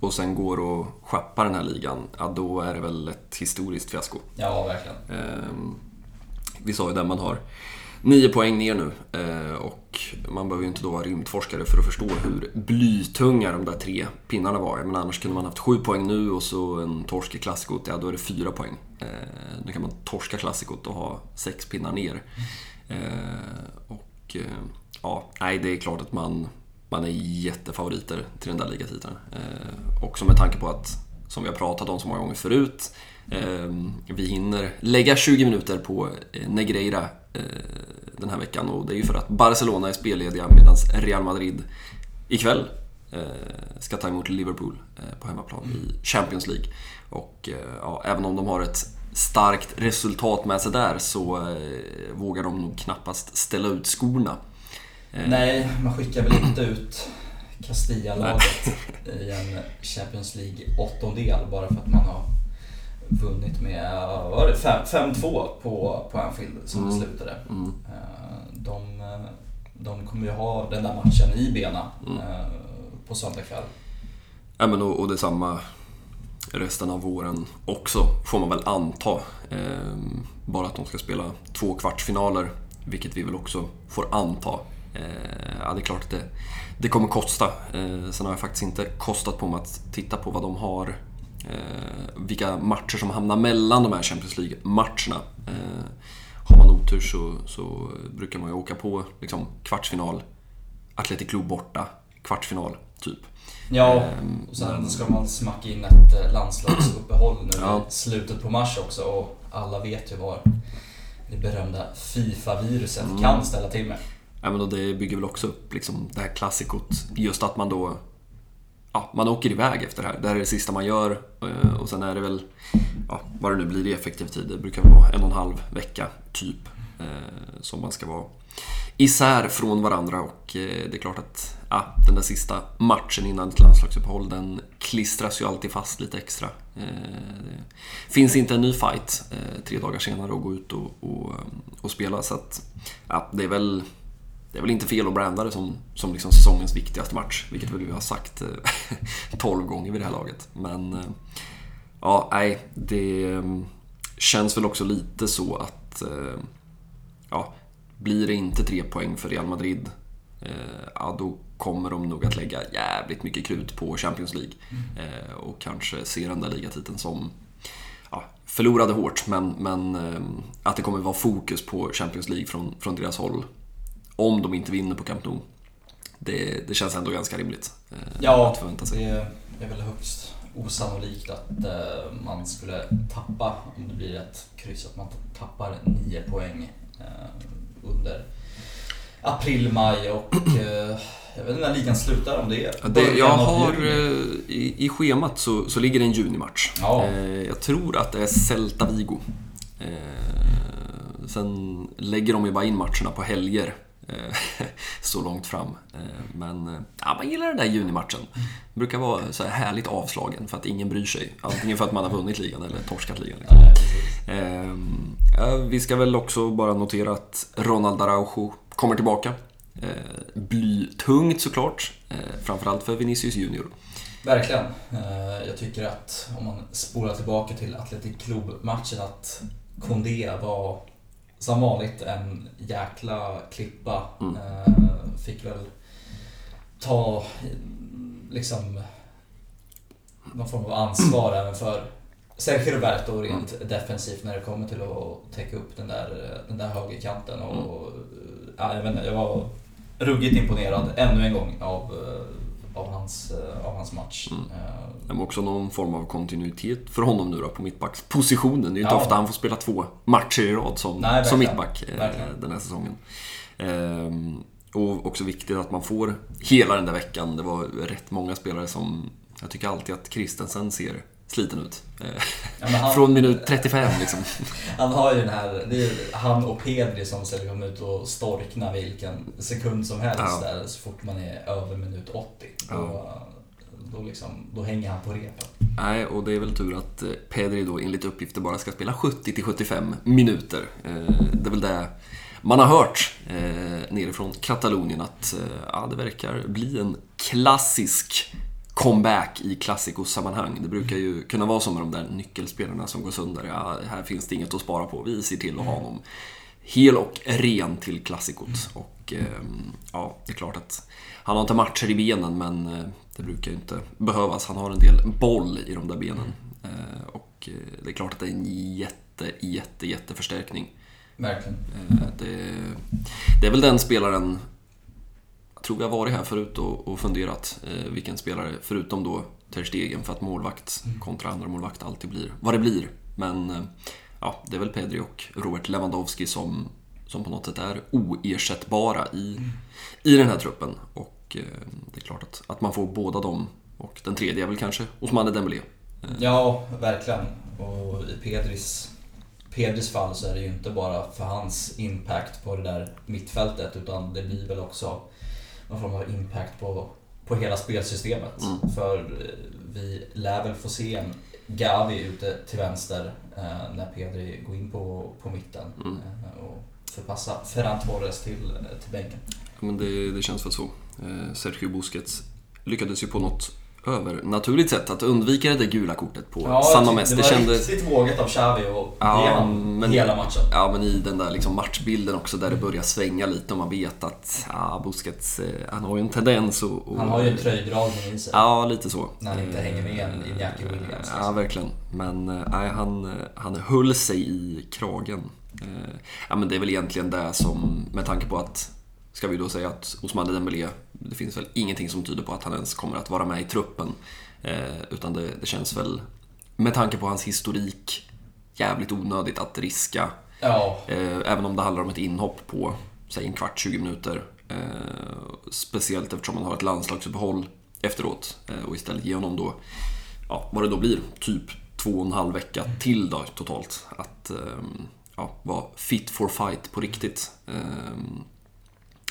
S1: och sen går och schappar den här ligan, ja då är det väl ett historiskt fiasko.
S2: Ja, verkligen.
S1: Eh, vi sa ju där man har nio poäng ner nu eh, och man behöver ju inte då vara rymdforskare för att förstå hur blytunga de där tre pinnarna var. Men annars kunde man haft sju poäng nu och så en torsk i klassikot, ja då är det fyra poäng. Eh, nu kan man torska klassikot och ha sex pinnar ner. Eh, och eh, ja, nej, det är klart att man, man är jättefavoriter till den där ligatiteln. Eh, också med tanke på att, som vi har pratat om så många gånger förut, vi hinner lägga 20 minuter på Negreira den här veckan och det är ju för att Barcelona är spellediga medan Real Madrid ikväll ska ta emot Liverpool på hemmaplan i Champions League. Och ja, även om de har ett starkt resultat med sig där så eh, vågar de nog knappast ställa ut skorna.
S2: Eh. Nej, man skickar väl inte ut Castilla-laget i en Champions League åttondel bara för att man har vunnit med vad det, 5-2 på, på Anfield som mm. det slutade. Mm. Eh, de, de kommer ju ha den där matchen i benen mm. på söndag kväll.
S1: Ja, men och, och detsamma resten av våren också, får man väl anta. Ehm, bara att de ska spela två kvartsfinaler, vilket vi väl också får anta. Ehm, ja, det är klart att det, det kommer kosta. Ehm, sen har jag faktiskt inte kostat på mig att titta på vad de har vilka matcher som hamnar mellan de här Champions League-matcherna. Har man otur så, så brukar man ju åka på liksom, kvartsfinal, Atletic Club borta, kvartsfinal, typ.
S2: Ja, ehm, och sen ska man smacka in ett eh, landslagsuppehåll nu ja. i slutet på mars också och alla vet ju vad det berömda Fifa-viruset mm. kan ställa till med.
S1: Ja, men det bygger väl också upp liksom, det här klassikot. Just att man då ja, man åker iväg efter det här. Det här är det sista man gör eh, och sen är det väl, ja, vad det nu blir i effektiv tid, det brukar vara en och en halv vecka typ eh, som man ska vara isär från varandra och eh, det är klart att ja, den där sista matchen innan ett landslagsuppehåll den klistras ju alltid fast lite extra. Eh, det finns inte en ny fight eh, tre dagar senare att gå ut och, och, och, spela så att ja, det är väl det är väl inte fel att branda det som, som liksom säsongens viktigaste match, vilket väl vi har sagt <laughs> 12 gånger vid det här laget. Men ja, nej, det mm, känns väl också lite så att ja, blir det inte tre poäng för Real Madrid, eh, ja, då kommer de nog att lägga jävligt mycket krut på Champions League. Mm. och kanske se den där ligatiteln som ja, förlorade hårt, men, men eh, att det kommer vara fokus på Champions League från, från deras håll. Om de inte vinner på Camp Nou. Det, det känns ändå ganska rimligt.
S2: ja, att förvänta sig. det är väl högst osannolikt att man skulle tappa, om det blir ett kryss, att man tappar nio poäng under april, maj och eh, jag vet inte när ligan slutar om det är
S1: det, Jag har eh, i, i schemat så, så ligger det en junimatch. Ja. Eh, jag tror att det är Celta Vigo. Sen lägger de ju bara in matcherna på helger <laughs> så långt fram. Men ja, man gillar den där junimatchen. Det brukar vara så här härligt avslagen för att ingen bryr sig. Antingen för att man har vunnit ligan eller torskat ligan. Liksom. Vi ska väl också bara notera att Ronald Araujo kommer tillbaka. Blytungt såklart, framförallt för Vinicius Junior.
S2: Verkligen. Jag tycker att om man spolar tillbaka till Athletic Club-matchen att Kondé var som vanligt en jäkla klippa. Mm. Fick väl ta liksom någon form av ansvar <clears throat> även för Sergio Roberto rent mm. defensivt när det kommer till att täcka upp den där, den där högerkanten. Och, mm. ja, jag, inte, jag var ruggigt imponerad ännu en gång av, eh, av, hans, eh, av hans match. Mm.
S1: Det var också någon form av kontinuitet för honom nu då på mittbackspositionen. Det är ju inte ja. ofta han får spela två matcher i rad som, Nej, som mittback eh, verkligen. den här säsongen. Ehm, och också viktigt att man får hela den där veckan. Det var rätt många spelare som... Jag tycker alltid att Kristensen ser sliten ut. Ja, han, <laughs> Från minut 35 liksom. <laughs>
S2: Han har ju den här, det är han och Pedri som ska komma ut och storkna vilken sekund som helst ja. där så fort man är över minut 80. Ja. Då, då, liksom, då hänger han på repen.
S1: Nej, och det är väl tur att eh, Pedri då enligt uppgifter bara ska spela 70 75 minuter. Eh, det är väl det man har hört eh, nerifrån Katalonien att ja, det verkar bli en klassisk comeback i klassikosammanhang. Det brukar ju kunna vara som med de där nyckelspelarna som går sönder. Ja, här finns det inget att spara på. Vi ser till att ha honom hel och ren till klassikot. Och ehm, ja, det är klart att han har inte matcher i benen, men eh, det brukar ju inte behövas. Han har en del boll i de där benen. Eh, och eh, det är klart att det är en jätte, jätte, jätte förstärkning.
S2: Verkligen.
S1: Det, det är väl den spelaren tror har varit här förut och, och funderat eh, vilken spelare, förutom då Ter Stegen, för att målvakt mm. kontra andra målvakt alltid blir vad det blir. Men eh, ja, det är väl Pedri och Robert Lewandowski som, som på något sätt är oersättbara i, mm. i den här truppen. Och eh, det är klart att, att man får båda dem. Och den tredje är väl kanske Osmane Dembélé.
S2: Eh. Ja, verkligen. Och i Pedris Pedris fall så är det ju inte bara för hans impact på det där mittfältet utan det blir väl också någon form av impact på, på hela spelsystemet.
S1: Mm.
S2: För eh, vi lär väl få se en Gavi ute till vänster eh, när Pedri går in på, på mitten
S1: Mm.
S2: eh, och förpassa Ferran Torres till, eh, till bänken.
S1: Ja, men det, det känns väl så. Eh, Sergio Busquets lyckades ju på något övernaturligt sätt att undvika det där gula kortet på San Mamés.
S2: det
S1: Det
S2: var riktigt vågat av Xavi och
S1: Ja,
S2: han
S1: men-
S2: hela matchen.
S1: Ja, men i den där liksom matchbilden också där det börjar svänga lite och man vet att ja, Busquets, eh, han har ju en tendens och, och
S2: Han har ju en tröjdragning i sig.
S1: Ja, lite så.
S2: När han inte hänger med en Iñaki Williams, liksom.
S1: Ja, verkligen. Men eh, nej, han, eh, han höll sig i kragen. Ja, men det är väl egentligen det som, med tanke på att, ska vi då säga att Ousmane Dembélé, det finns väl ingenting som tyder på att han ens kommer att vara med i truppen. Eh, Utan det, det känns väl, med tanke på hans historik, jävligt onödigt att riska
S2: Ja,
S1: Eh, Även om det handlar om ett inhopp på, säg en kvart, 20 minuter. Eh, Speciellt eftersom man har ett landslagsuppehåll efteråt. Och istället ge honom då, ja, vad det då blir, typ två och en halv vecka till då totalt. Att ja, vara fit for fight på riktigt.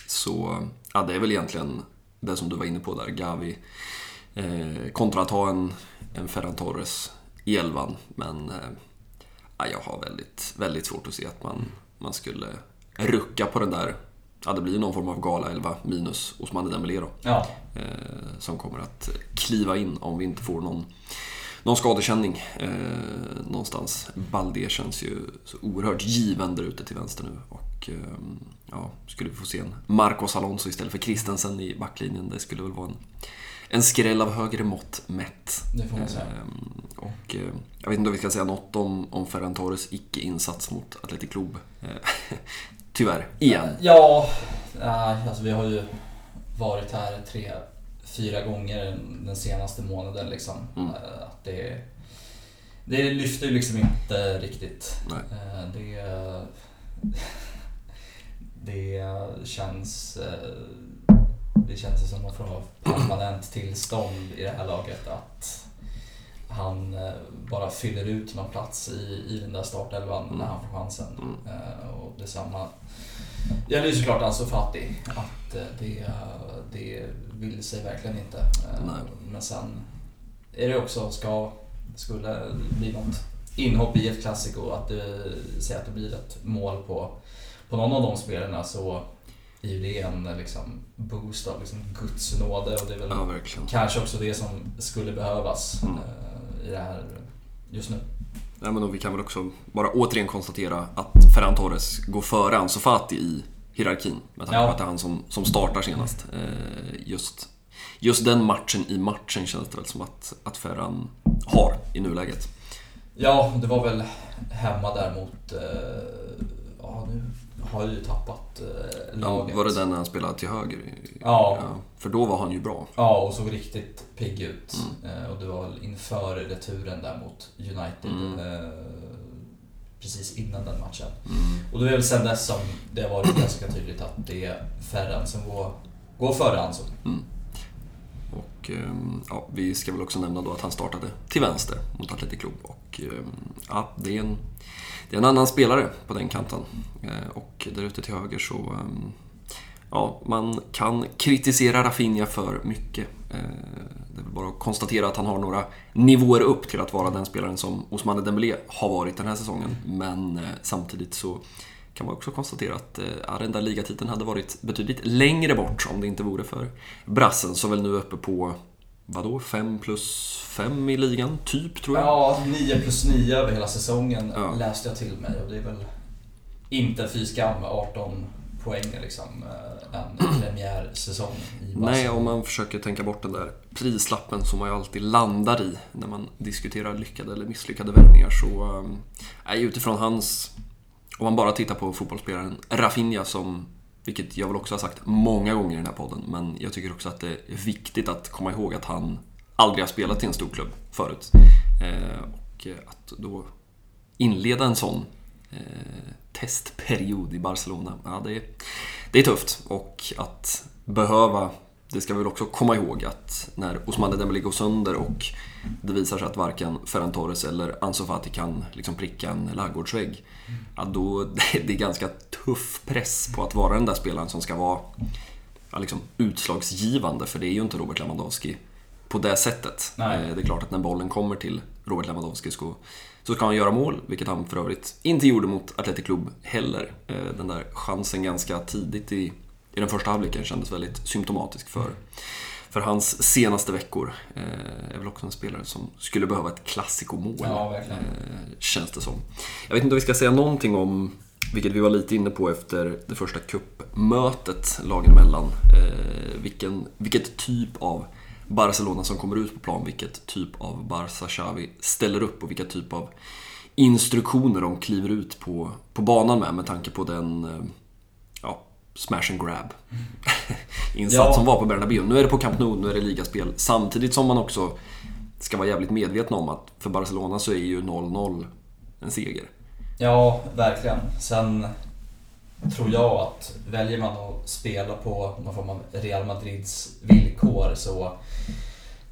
S1: Så ja, det är väl egentligen det som du var inne på där, Gavi. Eh, kontra att ha en, en Ferran Torres i elvan. Men eh, ja, jag har väldigt, väldigt svårt att se att man, man skulle rucka på den där. Ja, det blir någon form av gala 11 minus Osman Dembélé då.
S2: ja.
S1: Eh, som kommer att kliva in om vi inte får någon, någon skadekänning eh, någonstans. Balde känns ju så oerhört given där ute till vänster nu. Och eh, ja, skulle vi få se en Marcos Alonso istället för Christensen i backlinjen, det skulle väl vara en, en skräll av högre mått mätt.
S2: Det får man säga.
S1: Ehm, Och eh, jag vet inte om vi ska säga något om, om Ferran Torres icke-insats mot Atletic Club. Eh, <laughs> Tyvärr, igen.
S2: Ja, nej, alltså vi har ju varit här tre, fyra gånger den senaste månaden liksom.
S1: Mm.
S2: Eh, Att det, det lyfter ju liksom inte riktigt.
S1: Nej.
S2: Eh, Det, det känns eh, det känns som någon form av permanent tillstånd i det här laget att han eh, bara fyller ut någon plats i, i den där startelvan
S1: Mm.
S2: när han får chansen.
S1: Mm.
S2: Eh, Och detsamma gäller ju såklart Ansu Fati. Att det, det vill sig verkligen inte.
S1: Nej.
S2: Men sen är det också, ska, skulle bli något inhopp i ett klassiko att det, säg att det blir ett mål på, på någon av de spelarna så är ju det en liksom, boost av liksom, Guds nåde och det är väl
S1: Ja,
S2: kanske också det som skulle behövas
S1: Mm.
S2: eh, i det här just nu.
S1: Ja, men vi kan väl också bara återigen konstatera att Ferran Torres går före Ansu Fati i hierarkin. Med tanke
S2: Ja.
S1: på att det är han som, som startar senast. Eh, Just, just den matchen i matchen känns det väl som att, att Ferran har i nuläget.
S2: Ja, det var väl hemma där mot... Eh, ja, nu har ju tappat eh,
S1: Ja,
S2: laget.
S1: var det den när han spelade till höger?
S2: Ja.
S1: För då var han ju bra.
S2: Ja, och såg riktigt pigg ut.
S1: Mm.
S2: Eh, och det var väl inför returen där mot United.
S1: Mm.
S2: Eh, precis innan den matchen.
S1: Mm.
S2: Och det är väl sen dess som det har varit <clears throat> ganska tydligt att det är Ferran som går, går före Ansu.
S1: Och ehm, ja, vi ska väl också nämna då att han startade till vänster mot Atletic Club. Och ehm, ja, det är en, det är en annan spelare på den kanten. Eh, och där ute till höger så... Ehm, ja, man kan kritisera Rafinha för mycket. Eh, det är väl bara att konstatera att han har några nivåer upp till att vara den spelaren som Ousmane Dembélé har varit den här säsongen. Men eh, samtidigt så kan man också konstatera att eh, ja, den där ligatiteln hade varit betydligt längre bort om det inte vore för brassen som väl nu är uppe på, vadå, 5 plus 5 i ligan, typ tror jag.
S2: Ja, 9 plus 9 över hela säsongen
S1: Ja.
S2: läste jag till mig. Och det är väl inte fy skam med 18 poäng liksom. eh, En premiärsäsong i
S1: Nej, om man försöker tänka bort den där prislappen som man ju alltid landar i när man diskuterar lyckade eller misslyckade värvningar så... Um, nej, utifrån hans... Om man bara tittar på fotbollsspelaren Rafinha som... Vilket jag väl också har sagt många gånger i den här podden, men jag tycker också att det är viktigt att komma ihåg att han aldrig har spelat i en stor klubb förut. Eh, och att då inleda en sån eh, testperiod i Barcelona, ja, det, är, det är tufft. Och att behöva det ska vi väl också komma ihåg att när Osmane Dembélé går sönder och det visar sig att varken Ferran Torres eller Ansu Fati kan liksom pricka en laggårdsvägg. Ja, då, <laughs> det är ganska tuff press på att vara den där spelaren som ska vara ja, liksom, utslagsgivande, för det är ju inte Robert Lewandowski på det sättet.
S2: Nej.
S1: Eh, Det är klart att när bollen kommer till Robert Lewandowski så, så ska han göra mål, vilket han för övrigt inte gjorde mot Athletic Club heller. Eh, Den där chansen ganska tidigt i, i den första halvleken kändes väldigt symptomatisk för, för hans senaste veckor. Eh, Är väl också en spelare som skulle behöva ett klassikomål,
S2: Ja,
S1: eh, känns det som. Jag vet inte om vi ska säga någonting om, vilket vi var lite inne på efter det första cupmötet lagen emellan. Eh, vilken, vilket typ av Barcelona som kommer ut på plan, vilket typ av Barca Xavi ställer upp och vilka typ av instruktioner de kliver ut på, på banan med med tanke på den eh, smash and grab <laughs> insats
S2: Ja.
S1: som var på Bernabéu. Nu är det på Camp Nou, nu är det ligaspel. Samtidigt som man också ska vara jävligt medveten om att för Barcelona så är ju 0-0 en seger.
S2: Ja, verkligen. Sen tror jag att väljer man att spela på någon form av Real Madrids villkor så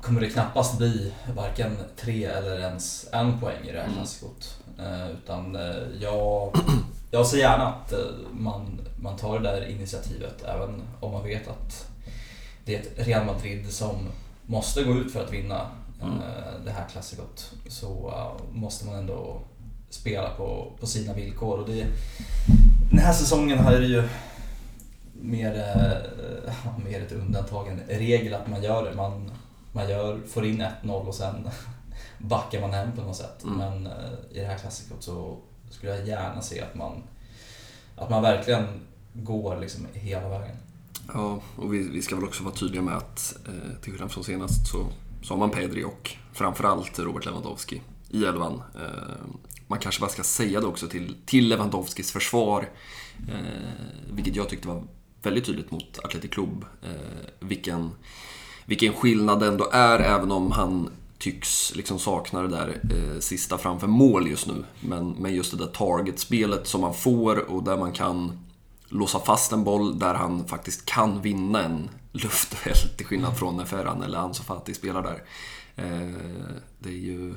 S2: kommer det knappast bli varken tre eller ens en poäng i det här
S1: Mm.
S2: klassikot. Eh, Utan eh, jag, <clears throat> jag ser gärna att eh, man, man tar det där initiativet även om man vet att det är ett Real Madrid som måste gå ut för att vinna
S1: Mm.
S2: eh, det här klassikot. Så eh, måste man ändå spela på, på sina villkor. Och det, den här säsongen har det ju mer, mer ett undantag än regel att man gör det. Man, man gör, får in 1-0 och sen <laughs> backar man hem på något sätt.
S1: Mm.
S2: Men i det här klassikot så skulle jag gärna se att man, att man verkligen går liksom hela vägen.
S1: Ja, och vi, vi ska väl också vara tydliga med att eh, till skillnad från senast så, så har man Pedri och framförallt Robert Lewandowski i elvan. Eh, man kanske bara ska säga det också till, till Lewandowskis försvar, eh, vilket jag tyckte var väldigt tydligt mot Atletic Club. Eh, vilken, vilken skillnad det ändå är, även om han tycks liksom sakna det där eh, sista framför mål just nu. Men, men just det där targetspelet som man får och där man kan låsa fast en boll där han faktiskt kan vinna en luftduell till skillnad från när Ferran eller Ansu Fati spelar där. Eh, det är ju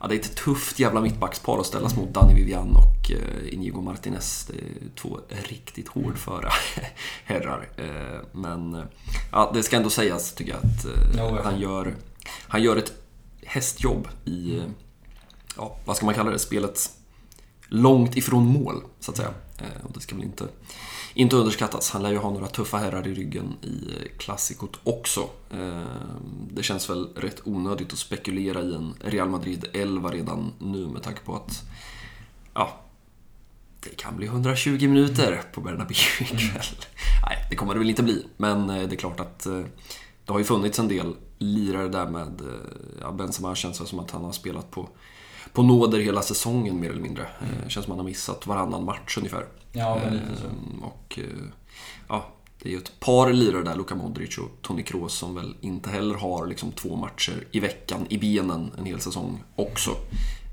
S1: ja, det är ett tufft jävla mittbackspar att ställas mot Dani Vivian och eh, Inigo Martinez. Det är två riktigt hårdföra <laughs> herrar. Eh, men ja, det ska ändå sägas tycker jag att eh, han, gör, han gör ett hästjobb i, ja, vad ska man kalla det, spelet långt ifrån mål, så att säga. Eh, Och det ska väl inte, inte underskattas. Han lär ju ha några tuffa herrar i ryggen i eh, klassikot också. Eh, Det känns väl rätt onödigt att spekulera i en Real Madrid 11 redan nu med tanke på att ja, det kan bli 120 minuter på Bernabéu ikväll. Nej, det kommer det väl inte bli, men det är klart att det har ju funnits en del lirare där med eh, ja, Benzema känns det som att han har spelat på, på nåder hela säsongen mer eller mindre. Eh, Känns som att han har missat varannan match ungefär.
S2: Ja, men lite så.
S1: Ehm, Och eh, ja, det är ju ett par lirare där, Luka Modric och Toni Kroos, som väl inte heller har liksom två matcher i veckan i benen en hel säsong också.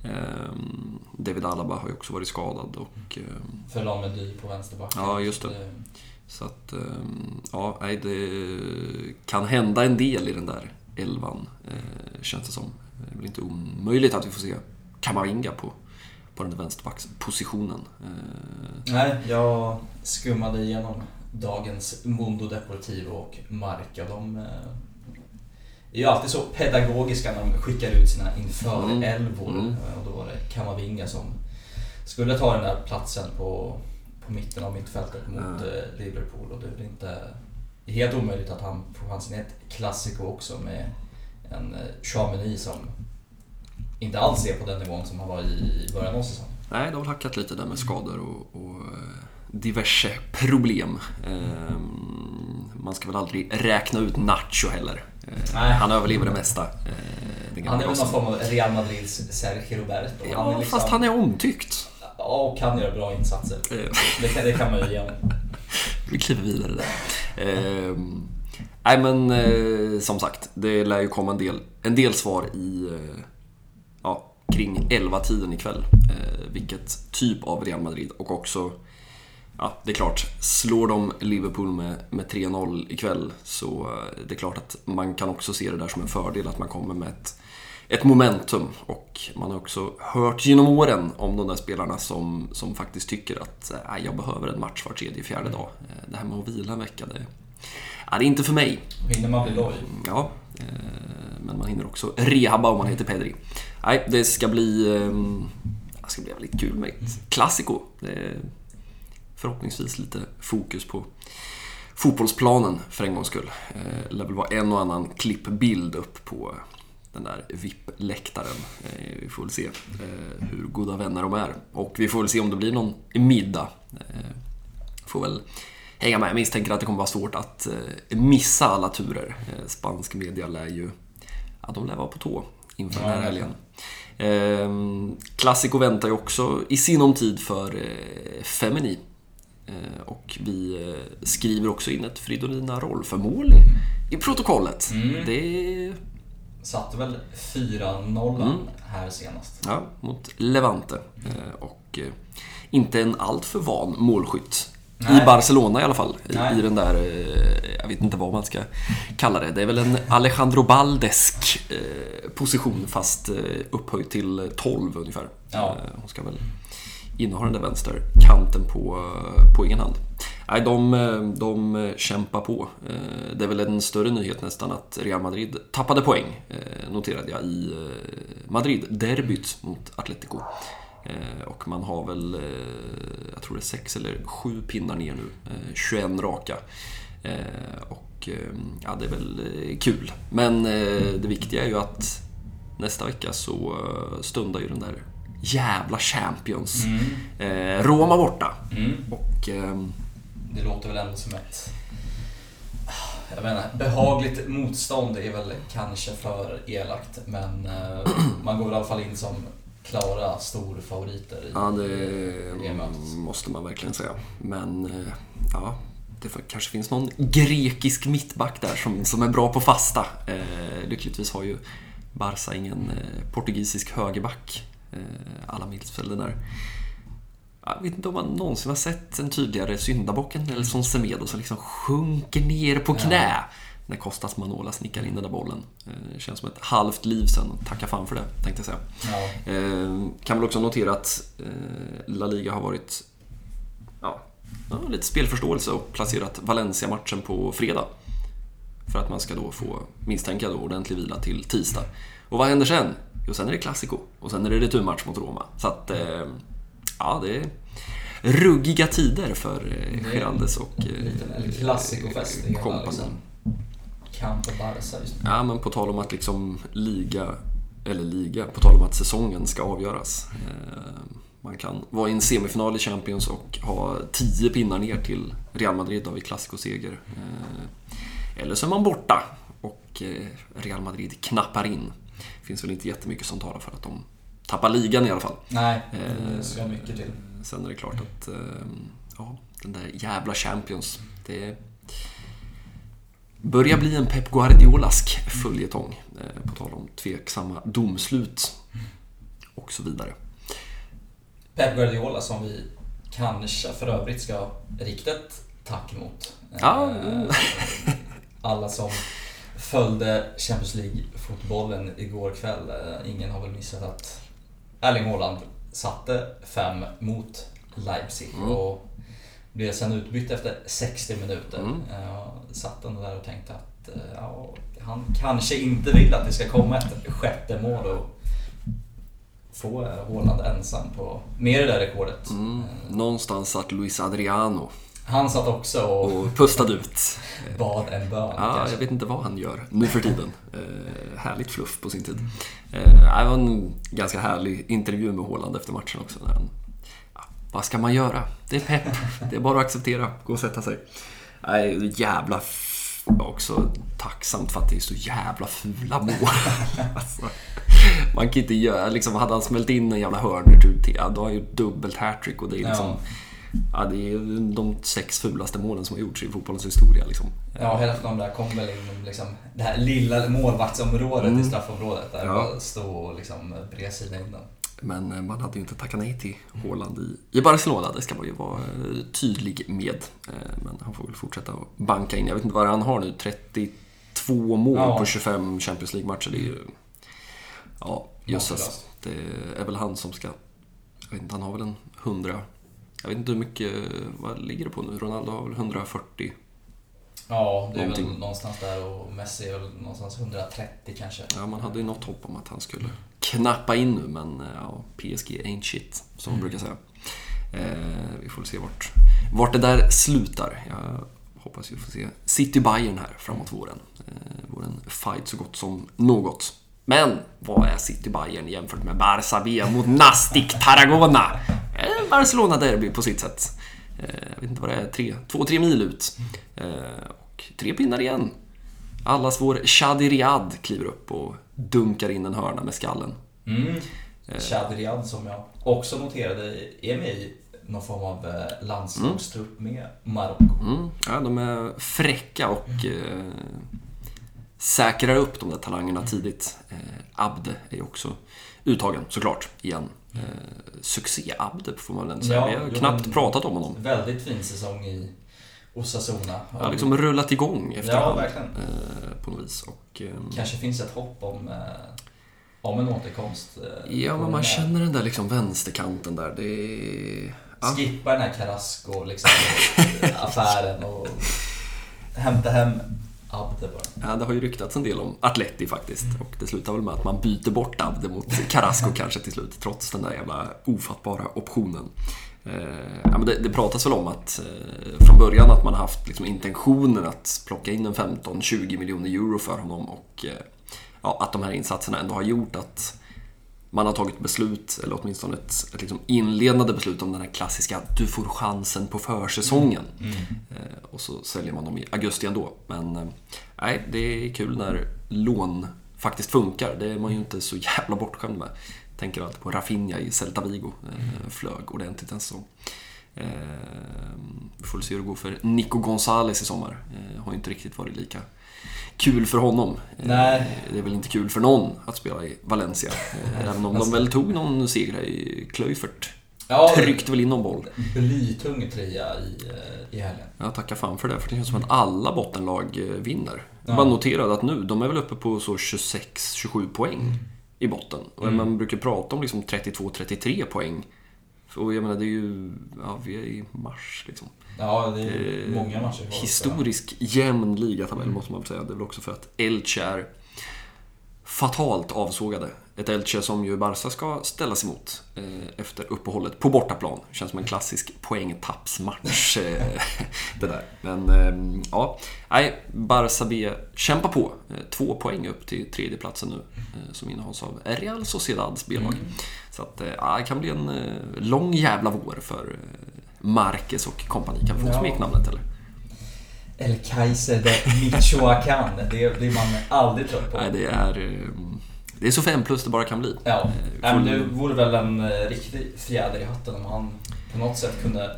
S1: Ehm, David Alaba har ju också varit skadad och ehm,
S2: Föll av med dy på vänsterbacken.
S1: Ja, just det. Så att, ehm, ja, nej, det kan hända en del i den där elvan, eh, känns det som. Det är väl inte omöjligt att vi får se Kamavinga på, på den där vänsterbackspositionen. Eh,
S2: Nej, jag skummade igenom dagens Mundo Deportivo och Marca. De eh, är ju alltid så pedagogiska när de skickar ut sina inför-älvor.
S1: Mm.
S2: Eh, Och då var det Kamavinga som skulle ta den där platsen på, på mitten av mittfältet mot eh, Liverpool. Och det är väl inte helt omöjligt att han får chansen i ett klassiko också med en eh, Chamini som inte alls är på den nivån som han var i början av säsongen.
S1: Nej, det har väl hackat lite där med skador och, och eh, diverse problem. Ehm, Man ska väl aldrig räkna ut Nacho heller. Eh,
S2: Nej.
S1: Han överlever det mesta. eh, den
S2: Han är väl någon form av Real Madrids Sergio Roberto.
S1: Ja,
S2: han liksom,
S1: fast han är omtyckt.
S2: Ja, och kan göra bra insatser. Det kan, det kan man ju ge.
S1: Vi kliver vidare där. Ehm, nej men eh, som sagt, det lär ju komma en del, en del svar i eh, ja, kring 11-tiden ikväll. Eh, vilket typ av Real Madrid och också ja, det är klart, slår de Liverpool med, med 3-0 ikväll så det är klart att man kan också se det där som en fördel att man kommer med ett, ett momentum. Och man har också hört genom åren om de där spelarna som, som faktiskt tycker att äh, jag behöver en match var tredje, fjärde dag. Eh, det här med att vila en vecka, det, ja, det är inte för mig.
S2: Hinner man bli loj?
S1: Ja, men man hinner också rehabba om man heter Pedri. Nej, det ska bli, det ska bli väldigt kul med ett klassiko förhoppningsvis lite fokus på fotbollsplanen för en gångs skull. Eh, det lär väl vara en och annan klippbild upp på den där VIP-läktaren. Eh, vi får väl se eh, hur goda vänner de är. Och vi får väl se om det blir någon middag. Får väl hänga med. Jag misstänker att det kommer vara svårt att missa alla turer. Spansk media lär ju... Ja, de lär vara på tå inför den här helgen. Classico väntar ju också i sinom tid för Femini Eh, och vi eh, skriver också in ett Fridolina Rolfö-mål i protokollet. Mm. Det
S2: Satte väl 4-0 mm. här senast.
S1: Ja, mot Levante. Mm. Och inte en alltför van målskytt. Nej. I Barcelona i alla fall. Nej. I den där, jag vet inte vad man ska kalla det. Det är väl en Alejandro Baldesk position fast upphöjt till 12 ungefär. Ja. Hon ska väl innehar den där vänsterkanten på, på egen hand. Nej, de, de kämpar på. Eh, det är väl en större nyhet nästan att Real Madrid tappade poäng, eh, noterade jag, i eh, Madrid-derbyt mot Atletico. Och man har väl, jag tror det är sex eller sju pinnar ner nu, 21 raka. Och ja, det är väl kul. Men det viktiga är ju att nästa vecka så stundar ju den där jävla champions. Mm. Eh, Roma borta. Mm. Och, eh,
S2: det låter väl ändå som ett jag menar, behagligt motstånd är väl kanske för elakt, men eh, man går i alla fall in som klara storfavoriter i
S1: Ja, det måste man verkligen säga. Men eh, ja, det kanske finns någon grekisk mittback där som, som är bra på fasta. Eh, lyckligtvis har ju Barca ingen portugisisk högerback Eh, alla mittfälten där. Jag vet inte om man någonsin har sett en tydligare syndabocken eller som Semedo som liksom sjunker ner på knä ja. när Kostas Manola snickar in den där bollen. Det eh, känns som ett halvt liv sen. Tacka fan för det, tänkte jag säga. Ja. Eh, kan väl också notera att La Liga har varit ja, lite spelförståelse och placerat Valencia-matchen på fredag. För att man ska då få, misstänka då, ordentlig vila till tisdag. Och vad händer sen? Jo, sen är det Classico och sen är det returmatch mot Roma. Så att, eh, ja, det är ruggiga tider för eh, Giraldes och
S2: eh, i liksom, kamp och Barca just
S1: nu. Ja, men på tal om att liksom liga, eller liga, på tal om att säsongen ska avgöras. Man kan vara i en semifinal i Champions och ha tio pinnar ner till Real Madrid av i Clasico-seger. Eller så är man borta och Real Madrid knappar in finns väl inte jättemycket som talar för att de tappar ligan i alla fall.
S2: Nej, det ska mycket till.
S1: Sen är det klart att eh, ja, den där jävla Champions, det börjar bli en Pep Guardiolask följetong. Eh, på tal om tveksamma domslut och så vidare.
S2: Pep Guardiola som vi kanske för övrigt ska rikta ett tack mot.
S1: Ja.
S2: Eh, alla som följde Champions League-fotbollen igår kväll. Eh, ingen har väl missat att Erling Haaland satte fem mot Leipzig mm. och blev sen utbytt efter 60 minuter. Mm. Uh, satt ändå där och tänkte att uh, ja, han kanske inte vill att det ska komma ett sjätte mål och få Haaland ensam på med det där rekordet.
S1: Mm. Någonstans satt Luis Adriano
S2: han satt också och,
S1: och pustade ut. <laughs>
S2: Bad en bön.
S1: Ja, kanske. jag vet inte vad han gör nu för tiden. Eh, härligt fluff på sin tid. Eh, det var en ganska härlig intervju med Håland efter matchen också. När han, ja, vad ska man göra? Det är pepp. Det är bara att acceptera. Gå och sätta sig. Nej, jävla också tacksamt för att det är så jävla fula mål. <laughs> alltså, man kan inte göra, liksom, hade han smält in en jävla hörner, ja, då har han gjort dubbelt hattrick och det är liksom ja. Ja, det är de sex fulaste målen som har gjorts i fotbollens historia. Liksom.
S2: Ja, hälften av de där kom väl inom liksom, det här lilla målvaktsområdet mm. i straffområdet. Där ja. stå och liksom bredsida in.
S1: Men eh, man hade ju inte tackat nej till Haaland i, i Barcelona, det ska man ju vara eh, tydlig med. Eh, Men han får väl fortsätta att banka in. Jag vet inte vad han har nu, 32 mål
S2: Ja.
S1: på 25 Champions League-matcher. Det är ju... Ja, jösses. Det är väl han som ska... Jag vet inte, han har väl en 100... Jag vet inte hur mycket... Vad ligger det på nu? Ronaldo har väl 140?
S2: Ja, det är
S1: Någonting.
S2: väl någonstans där och Messi är väl någonstans 130 kanske.
S1: Ja, man hade ju något hopp om att han skulle knappa in nu, men eh, ja, PSG ain't shit, som man brukar säga. Eh, vi får väl se vart, vart det där slutar. Jag hoppas vi får se city bayern här framåt våren. Eh, vore en fight så gott som något. Men vad är city bayern jämfört med Barça B mot Nastic Tarragona? Eh, Barcelona-derby på sitt sätt. Eh, jag vet inte vad det är, tre, två, tre mil ut. Eh, och tre pinnar igen. Allas vår Shadi Riyad kliver upp och dunkar in en hörna med skallen.
S2: Mm. Chad Riyad som jag också noterade är med i någon form av eh, landslagstrupp med Marocko.
S1: Mm. Ja, de är fräcka och eh, säkrar upp de där talangerna tidigt. Eh, Abde är också uttagen såklart igen. Eh, Succé-Abde får man väl ändå säga.
S2: Ja,
S1: Vi har knappt pratat om honom.
S2: Väldigt fin säsong i Osasuna.
S1: Han har liksom rullat igång efter
S2: Ja, verkligen.
S1: eh, på något vis. Och, eh,
S2: Kanske finns ett hopp om, eh, om en återkomst. eh,
S1: ja, men man
S2: här-
S1: känner den där liksom vänsterkanten där. Det är... Ja.
S2: Skippa den här Carrasco liksom, <laughs> affären och hämta hem Abde bara.
S1: Ja, det har ju ryktats en del om Atleti faktiskt. Och det slutar väl med att man byter bort Abde mot Carrasco <laughs> kanske till slut, trots den där jävla ofattbara optionen. Eh, ja, men det, det pratas väl om att eh, från början att man haft liksom, intentionen att plocka in en 15-20 miljoner euro för honom och eh, ja, att de här insatserna ändå har gjort att man har tagit beslut, eller åtminstone ett, ett liksom inledande beslut om den här klassiska du får chansen på försäsongen. Eh, och så säljer man dem i augusti ändå. Men eh, det är kul när lån faktiskt funkar. Det är man ju inte så jävla bortskämd med. Tänker alltid på Rafinha i Celta Vigo. Eh, flög ordentligt en säsong. Eh, vi får se hur det går för Nico Gonzales i sommar. Eh, har ju inte riktigt varit lika kul för honom. Eh,
S2: Nej.
S1: Det är väl inte kul för någon att spela i Valencia. Eh, <laughs> Även om de väl tog någon seger i Kluivert.
S2: Ja,
S1: Tryckte väl in någon boll.
S2: blytung tröja i, eh, i helgen.
S1: Jag tackar fan för det, för det känns som att alla bottenlag vinner.
S2: Ja.
S1: bara noterade att nu, de är väl uppe på så 26-27 poäng i botten. Och
S2: Mm.
S1: man brukar prata om liksom 32-33 poäng. Och jag menar, det är ju... Ja, vi är i mars liksom.
S2: Ja, det är
S1: Eh,
S2: många matcher kvar.
S1: Historisk jämn ligatabell måste man väl säga. Det är väl också för att Elche är fatalt avsågade. Ett Elche som ju Barca ska ställas emot eh, efter uppehållet på bortaplan. Känns som en klassisk poängtappsmatch eh, <laughs> det där. Men eh, ja, nej, Barca B kämpar på. Två poäng upp till tredjeplatsen nu eh, som innehas av Real Sociedads B-lag. Så att, ja, det kan bli en lång jävla vår för Marquez och kompani. Kan få
S2: Ja.
S1: smeknamnet eller?
S2: El Kaiser de Michoacán. Det blir man aldrig trött på.
S1: Nej, det är... eh, Det är så fem plus det bara kan bli.
S2: Ja, Nej, men det vore väl en eh, riktig fjäder i hatten om han på något sätt kunde...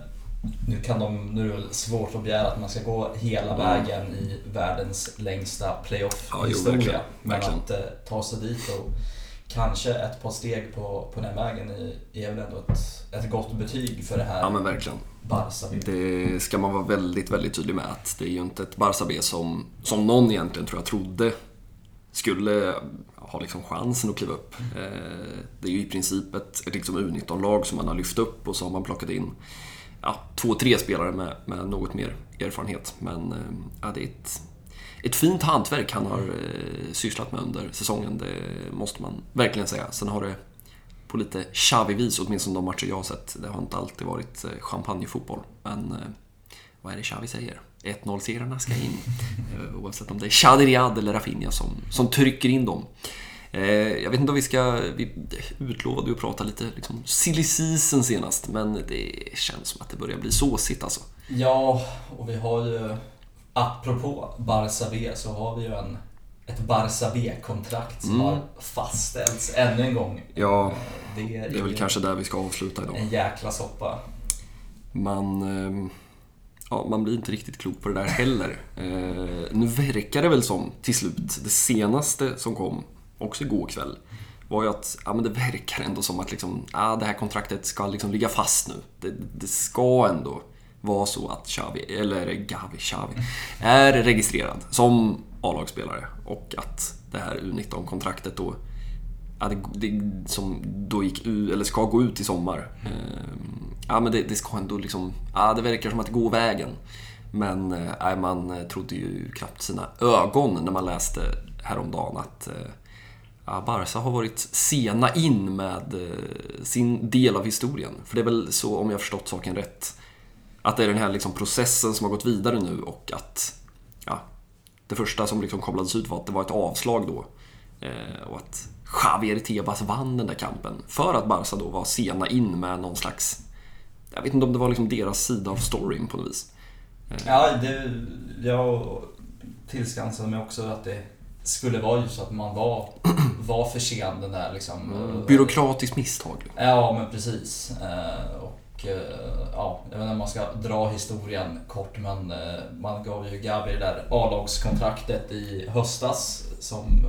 S2: Nu, kan de, nu är det väl svårt att begära att man ska gå hela vägen i världens längsta
S1: Ja, jo,
S2: playoff-historia.
S1: verkligen,
S2: men
S1: verkligen.
S2: att eh, ta sig dit och kanske ett par steg på, på den vägen är, väl ändå ett, ett gott betyg för det här
S1: Ja, men verkligen. Det ska man vara väldigt, väldigt tydlig med att det är ju inte ett Barca B som, som någon egentligen tror jag trodde skulle ha liksom chansen att kliva upp. Eh, Det är ju i princip ett, ett liksom U19-lag som man har lyft upp och så har man plockat in ja, två, tre spelare med, med något mer erfarenhet. Men eh, ja, det är ett, ett fint hantverk han har eh, sysslat med under säsongen, det måste man verkligen säga. Sen har det på lite Xavi-vis, åtminstone de matcher jag har sett. Det har inte alltid varit eh, champagnefotboll. Men eh, vad är det Xavi säger? 1-0-segrarna ska in. <laughs> Eh, Oavsett om det är Shadi Riyad eller Rafinha som, som trycker in dem. Eh, Jag vet inte om vi ska... Vi utlovade ju att prata lite liksom, silly season senast, men det känns som att det börjar bli såsigt alltså.
S2: Ja, och vi har ju... Apropå Barca B så har vi ju en, ett Barca B-kontrakt som
S1: Mm.
S2: har fastställts ännu en gång.
S1: Ja,
S2: Det är,
S1: det är väl kanske där vi ska avsluta idag.
S2: en jäkla soppa.
S1: Man, eh, ja, man blir inte riktigt klok på det där heller. Eh, nu verkar det väl som, till slut, det senaste som kom, också igår kväll, var ju att ja, men det verkar ändå som att liksom, ja, det här kontraktet ska liksom ligga fast nu. Det, det ska ändå vara så att Xavi, eller Gavi, Xavi, är registrerad som A-lagsspelare och att det här U19-kontraktet då ja, det, det, som då gick ut, eller ska gå ut i sommar. Eh, ja, men det, det, ska ändå liksom... Ja, det verkar som att det går vägen. Men eh, man trodde ju knappt sina ögon när man läste häromdagen att eh, ja, Barca har varit sena in med eh, sin del av historien. För det är väl så, om jag förstått saken rätt, att det är den här liksom processen som har gått vidare nu och att ja, det första som liksom kopplades ut var att det var ett avslag då. Eh, och att Javier Tebas vann den där kampen. För att Barca då var sena in med någon slags... Jag vet inte om det var liksom deras sida av storyn på något vis.
S2: Eh. Ja, det, jag tillskansade mig också att det skulle vara just att man var, var för sen den där liksom.
S1: Mm, byråkratiskt misstag.
S2: Ja, men precis. Eh, ja, jag vet inte om man ska dra historien kort men man gav ju Gavi det där A-lagskontraktet i höstas som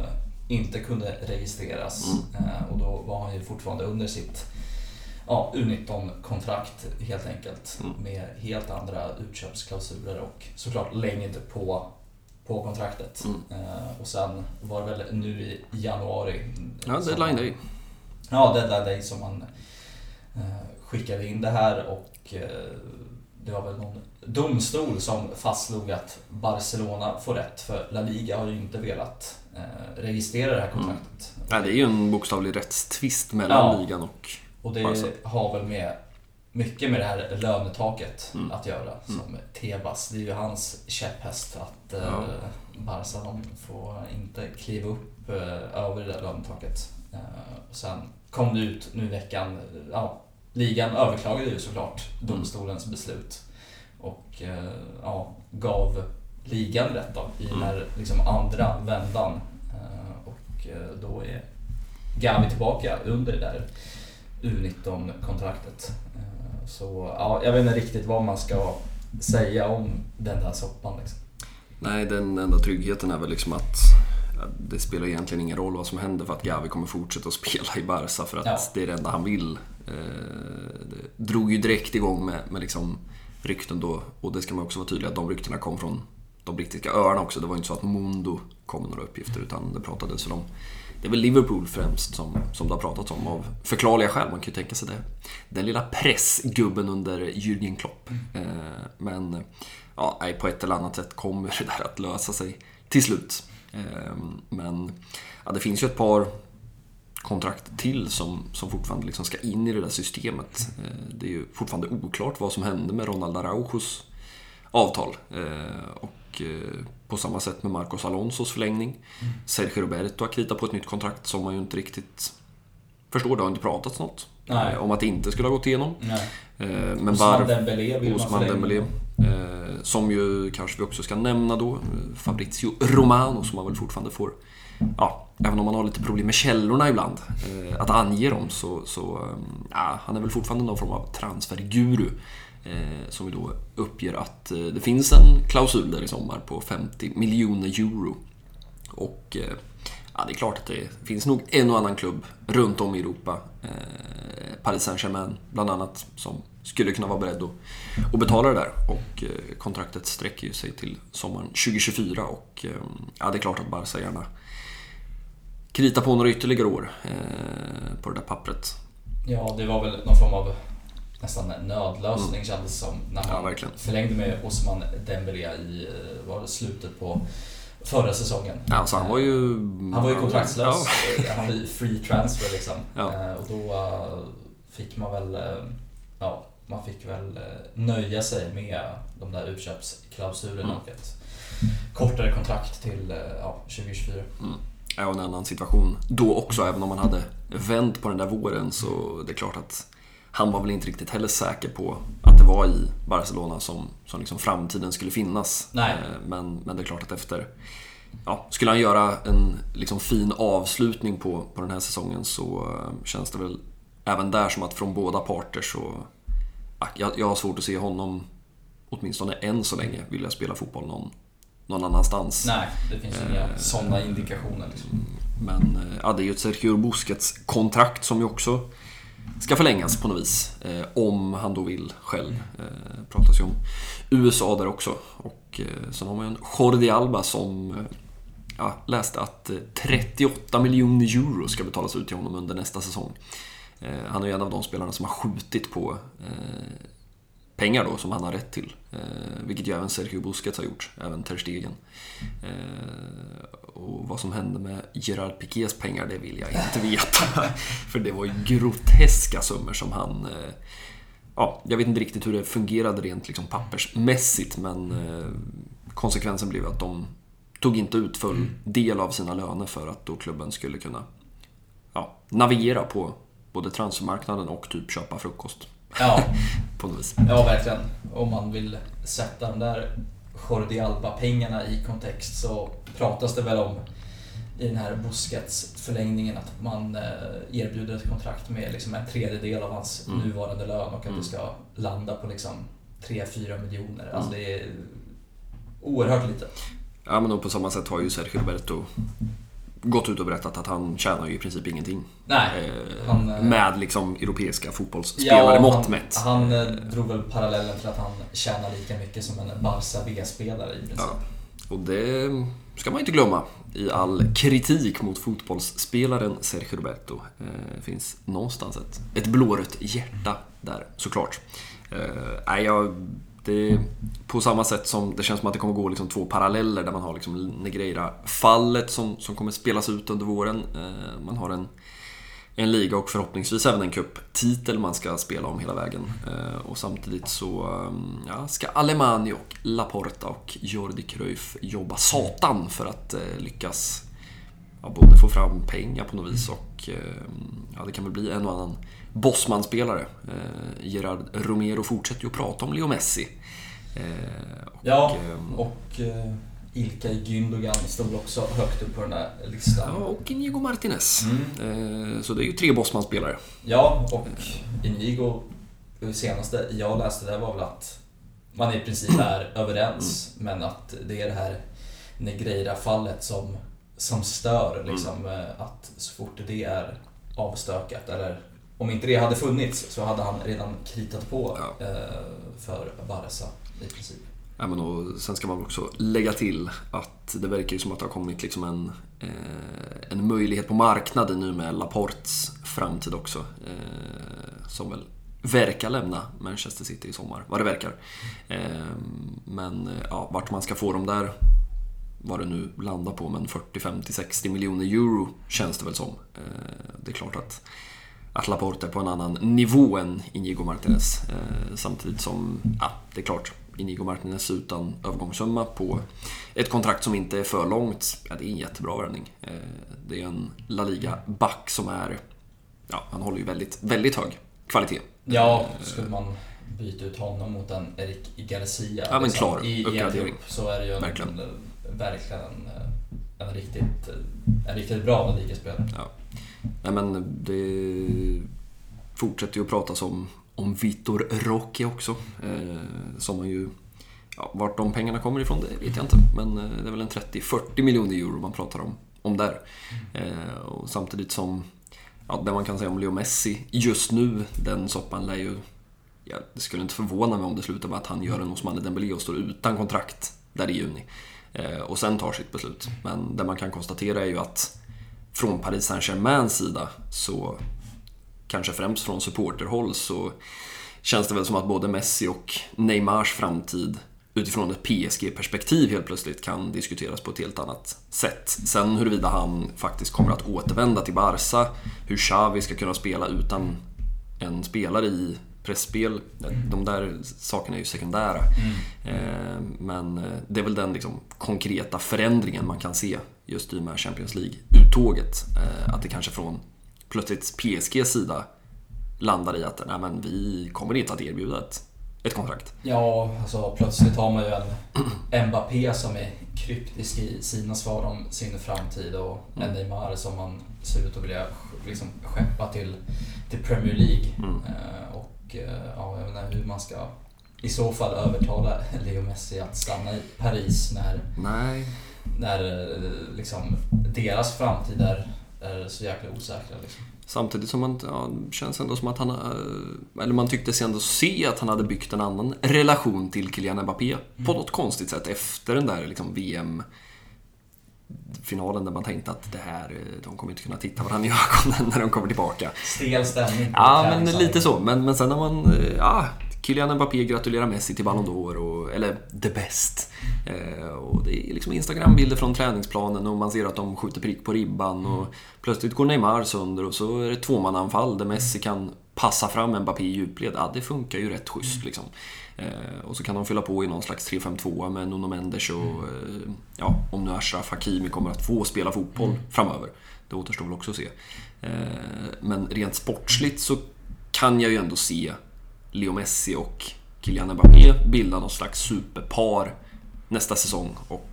S2: inte kunde registreras. Mm. Eh, och då var han ju fortfarande under sitt ja, U19-kontrakt helt enkelt. Mm. Med helt andra utköpsklausuler och såklart längd på, på kontraktet. Mm. Eh, och sen var det väl nu i januari.
S1: Ja, deadline day.
S2: Ja, deadline day som man eh, skickade in det här och det var väl någon domstol som fastslog att Barcelona får rätt för La Liga har ju inte velat Eh, registrera det här kontraktet.
S1: Mm. Ja, det är ju en bokstavlig rättstvist mellan ja. ligan och
S2: Och det Barca. har väl med mycket med det här lönetaket mm. att göra. Mm. Som Tebas, det är ju hans käpphäst att ja. eh, Barca de får inte kliva upp eh, över det där lönetaket. Eh, och sen kom det ut nu i veckan, ja, ligan överklagade ju såklart domstolens mm. beslut. Och eh, ja, gav ligan rätt då, i den här liksom andra vändan. Eh, och eh, då är Gavi tillbaka under det där U19-kontraktet. Eh, så ja, jag vet inte riktigt vad man ska säga om den där soppan. Liksom.
S1: Nej, den enda tryggheten är väl liksom att det spelar egentligen ingen roll vad som händer för att Gavi kommer fortsätta att spela i Barca för att ja. det är det enda han vill. Det drog ju direkt igång med, med liksom rykten då, och det ska man också vara tydlig att de ryktena kom från de brittiska öarna också. Det var inte så att Mondo kom med några uppgifter utan det pratades om det är väl Liverpool främst som, som det har pratats om av förklarliga skäl. Man kan ju tänka sig det. Den lilla pressgubben under Jürgen Klopp. Mm. men ja, på ett eller annat sätt kommer <laughs> det där att lösa sig till slut. Eh, men ja, det finns ju ett par kontrakt till som, som fortfarande liksom ska in i det där systemet. Eh, det är ju fortfarande oklart vad som hände med Ronald Araujos avtal. och Eh, på samma sätt med Marcos Alonsos förlängning. Mm. Sergio Roberto har kritat på ett nytt kontrakt som man ju inte riktigt förstår. Det har inte pratats något Nej. Eh, om att det inte skulle ha gått igenom.
S2: Nej. Eh, men Osman Dembélé vill
S1: Osman man Dembélé. Som ju kanske vi också ska nämna då. Fabrizio Romano som man väl fortfarande får ja, även om man har lite problem med källorna ibland, eh, att ange dem så, så eh, ja, han är väl fortfarande någon form av transferguru. Eh, som då uppger att eh, det finns en klausul där i sommar på 50 miljoner euro. Och eh, ja, det är klart att det finns nog en och annan klubb runt om i Europa, eh, Paris Saint-Germain bland annat, som skulle kunna vara beredd att, att betala det där. Och kontraktet sträcker ju sig till sommaren 2024 och ja, det är klart att Barca gärna kritar på några ytterligare år på det där pappret.
S2: Ja, det var väl någon form av nästan nödlösning mm. kändes som. När man ja, förlängde med Osman Dembélé i var det slutet på förra säsongen.
S1: Ja, så han var ju...
S2: Han var ju kontraktslös. Ja. <laughs> Han var free transfer liksom. Ja. Eh, och då eh, fick man väl... Eh, ja, man fick väl nöja sig med de där utköpsklausulerna mm. och ett kortare kontrakt till ja, 2024. Mm.
S1: Och en annan situation då också, även om man hade vänt på den där våren så det är klart att han var väl inte riktigt heller säker på att det var i Barcelona som, som liksom framtiden skulle finnas.
S2: Nej.
S1: Eh, men, men det är klart att efter... Ja, skulle han göra en liksom fin avslutning på, på den här säsongen så eh, känns det väl även där som att från båda parter så... Jag, jag har svårt att se honom, åtminstone än så länge, vilja spela fotboll någon, någon annanstans.
S2: Nej, det finns inga eh, sådana indikationer. Liksom.
S1: Men eh, ja, det är ju ett Sergio Busquets kontrakt som ju också ska förlängas på något vis. Eh, om han då vill själv. Eh, pratas ju om USA där också. Och eh, sen har man ju en Jordi Alba som eh, ja, läste att eh, 38 miljoner euro ska betalas ut till honom under nästa säsong. Eh, han är ju en av de spelarna som har skjutit på eh, pengar då som han har rätt till. Eh, vilket ju även Sergio Busquets har gjort, även Ter Stegen. Eh, och vad som hände med Gerard Piqués pengar, det vill jag inte <laughs> veta. För det var ju groteska summor som han... Eh, ja, jag vet inte riktigt hur det fungerade rent liksom pappersmässigt, men eh, konsekvensen blev att de tog inte ut full del av sina löner för att då klubben skulle kunna ja, navigera på både transfermarknaden och typ köpa frukost.
S2: Ja, <laughs>
S1: på något vis.
S2: ja verkligen. Om man vill sätta de där Jordi Alba-pengarna i kontext så pratas det väl om i den här Busquets förlängningen att man eh, erbjuder ett kontrakt med liksom en tredjedel av hans
S1: Mm.
S2: nuvarande lön och att
S1: Mm.
S2: det ska landa på liksom 3-4 miljoner. Alltså
S1: Mm.
S2: det är oerhört lite.
S1: Ja, men och på samma sätt har ju Sergio Roberto gått ut och berättat att han tjänar ju i princip ingenting.
S2: Nej,
S1: Eh,
S2: han, eh,
S1: med liksom europeiska fotbollsspelare
S2: han,
S1: mått mätt.
S2: han eh, drog väl parallellen till att han tjänar lika mycket som en Barca B-spelare i princip.
S1: Ja. Och det ska man inte glömma i all kritik mot fotbollsspelaren Sergio Roberto. Eh, finns någonstans ett, ett blårött hjärta där, såklart. Eh, jag, det, på samma sätt som det känns som att det kommer gå liksom två paralleller där man har liksom Negreira-fallet som, som kommer spelas ut under våren. Eh, man har en, en liga och förhoppningsvis även en cuptitel man ska spela om hela vägen. Eh, och samtidigt så eh, ja, ska Alemani och Laporta och Jordi Cruyff jobba satan för att lyckas ja, både få fram pengar på något vis och ja, det kan väl bli en och annan Bosman-spelare. Eh, Gerard Romero fortsätter ju att prata om Leo Messi. Eh, och,
S2: Ja,
S1: ehm,
S2: och eh, Ilkay Gündogan stod också högt upp på den där listan.
S1: ja, och Inigo Martinez.
S2: Mm.
S1: Eh, så det är ju tre Bosman-spelare.
S2: Ja, och Inigo, det senaste jag läste där var väl att man i princip är <clears throat> överens, men att det är det här Negreira-fallet som, som stör. Liksom, eh, Att så fort det är avstökat, eller om inte det hade funnits så hade han redan kritat på
S1: Ja.
S2: eh, för Barca i princip.
S1: Ja, men och sen ska man också lägga till att det verkar ju som att det har kommit liksom en, eh, en möjlighet på marknaden nu med Laportes framtid också. Eh, som väl verkar lämna Manchester City i sommar, vad det verkar. Eh, men ja, vart man ska få dem där, vad det nu landar på, men 40, 50, 60 miljoner euro känns det väl som. Det är klart att att Laporte är på en annan nivå än Inigo Martinez. Eh, samtidigt som, ja, det är klart, Inigo Martinez utan övergångssumma på ett kontrakt som inte är för långt, ja, det är en jättebra värvning. Eh, det är en La Liga-back som är, ja, han håller ju väldigt, väldigt hög kvalitet.
S2: Ja,
S1: Eh,
S2: skulle man byta ut honom mot en Eric Garcia liksom,
S1: Ja, men klar
S2: i, i en grupp så är det ju en,
S1: Verkligen.
S2: en, verkligen en, en, riktigt, en riktigt bra La Liga-spelare.
S1: Ja. Nej, men det fortsätter ju att pratas om, om Vitor Roque också. Eh, som man ju... Ja, vart de pengarna kommer ifrån, det vet jag inte. Men eh, det är väl en 30-40 miljoner euro man pratar om, om där. Eh, och samtidigt som... Ja, det man kan säga om Leo Messi just nu, den soppan lär ju... Ja, det skulle inte förvåna mig om det slutar med att han gör en Osmane Dembélé och står utan kontrakt där i juni. Eh, och sen tar sitt beslut. Men det man kan konstatera är ju att från Paris Saint-Germains sida så kanske främst från supporterhåll så känns det väl som att både Messi och Neymars framtid utifrån ett PSG-perspektiv helt plötsligt kan diskuteras på ett helt annat sätt. Sen huruvida han faktiskt kommer att återvända till Barca, hur Xavi ska kunna spela utan en spelare i pressspel, de där sakerna är ju sekundära. Eh, Men eh, det är väl den liksom konkreta förändringen man kan se just i och med Champions League-uttåget. Eh, Att det kanske från plötsligt PSGs sida landar i att nej, men vi kommer inte att erbjuda ett, ett kontrakt.
S2: Ja, alltså plötsligt har man ju en <clears throat> Mbappé som är kryptisk i sina svar om sin framtid och en
S1: Mm.
S2: Neymar som man ser ut att vilja liksom skeppa till, till Premier League.
S1: Mm.
S2: Eh, och eh, ja, jag vet inte hur man ska i så fall övertala Leo Messi att stanna i Paris när
S1: Nej,
S2: när eh, liksom, deras framtid är, är så jäkla osäkra. Liksom.
S1: Samtidigt som man, ja, känns ändå som att han, eh, eller man tyckte sig ändå se att han hade byggt en annan relation till Kylian Mbappé mm. på något konstigt sätt efter den där liksom, VM finalen där man tänkte att det här, eh, de kommer inte kunna titta varandra <laughs> i ögonen när de kommer tillbaka.
S2: Stel stämning.
S1: Ja, men lite så. Men, men sen när man, ja, Kylian Mbappé gratulerar Messi till Ballon d'Or, och, eller the best. Eh, och det är liksom Instagram-bilder från träningsplanen och man ser att de skjuter prick på ribban och plötsligt går Neymar sönder och så är det tvåmannaanfall där Messi kan passa fram Mbappé i djupled. Ja, det funkar ju rätt schysst liksom. Eh, och så kan de fylla på i någon slags 3-5-2 med Nuno Mendes och eh, ja, om nu Ashraf Hakimi kommer att få spela fotboll mm. framöver. Det återstår väl också att se. Men rent sportsligt så kan jag ju ändå se Leo Messi och Kylian Mbappé bilda någon slags superpar nästa säsong och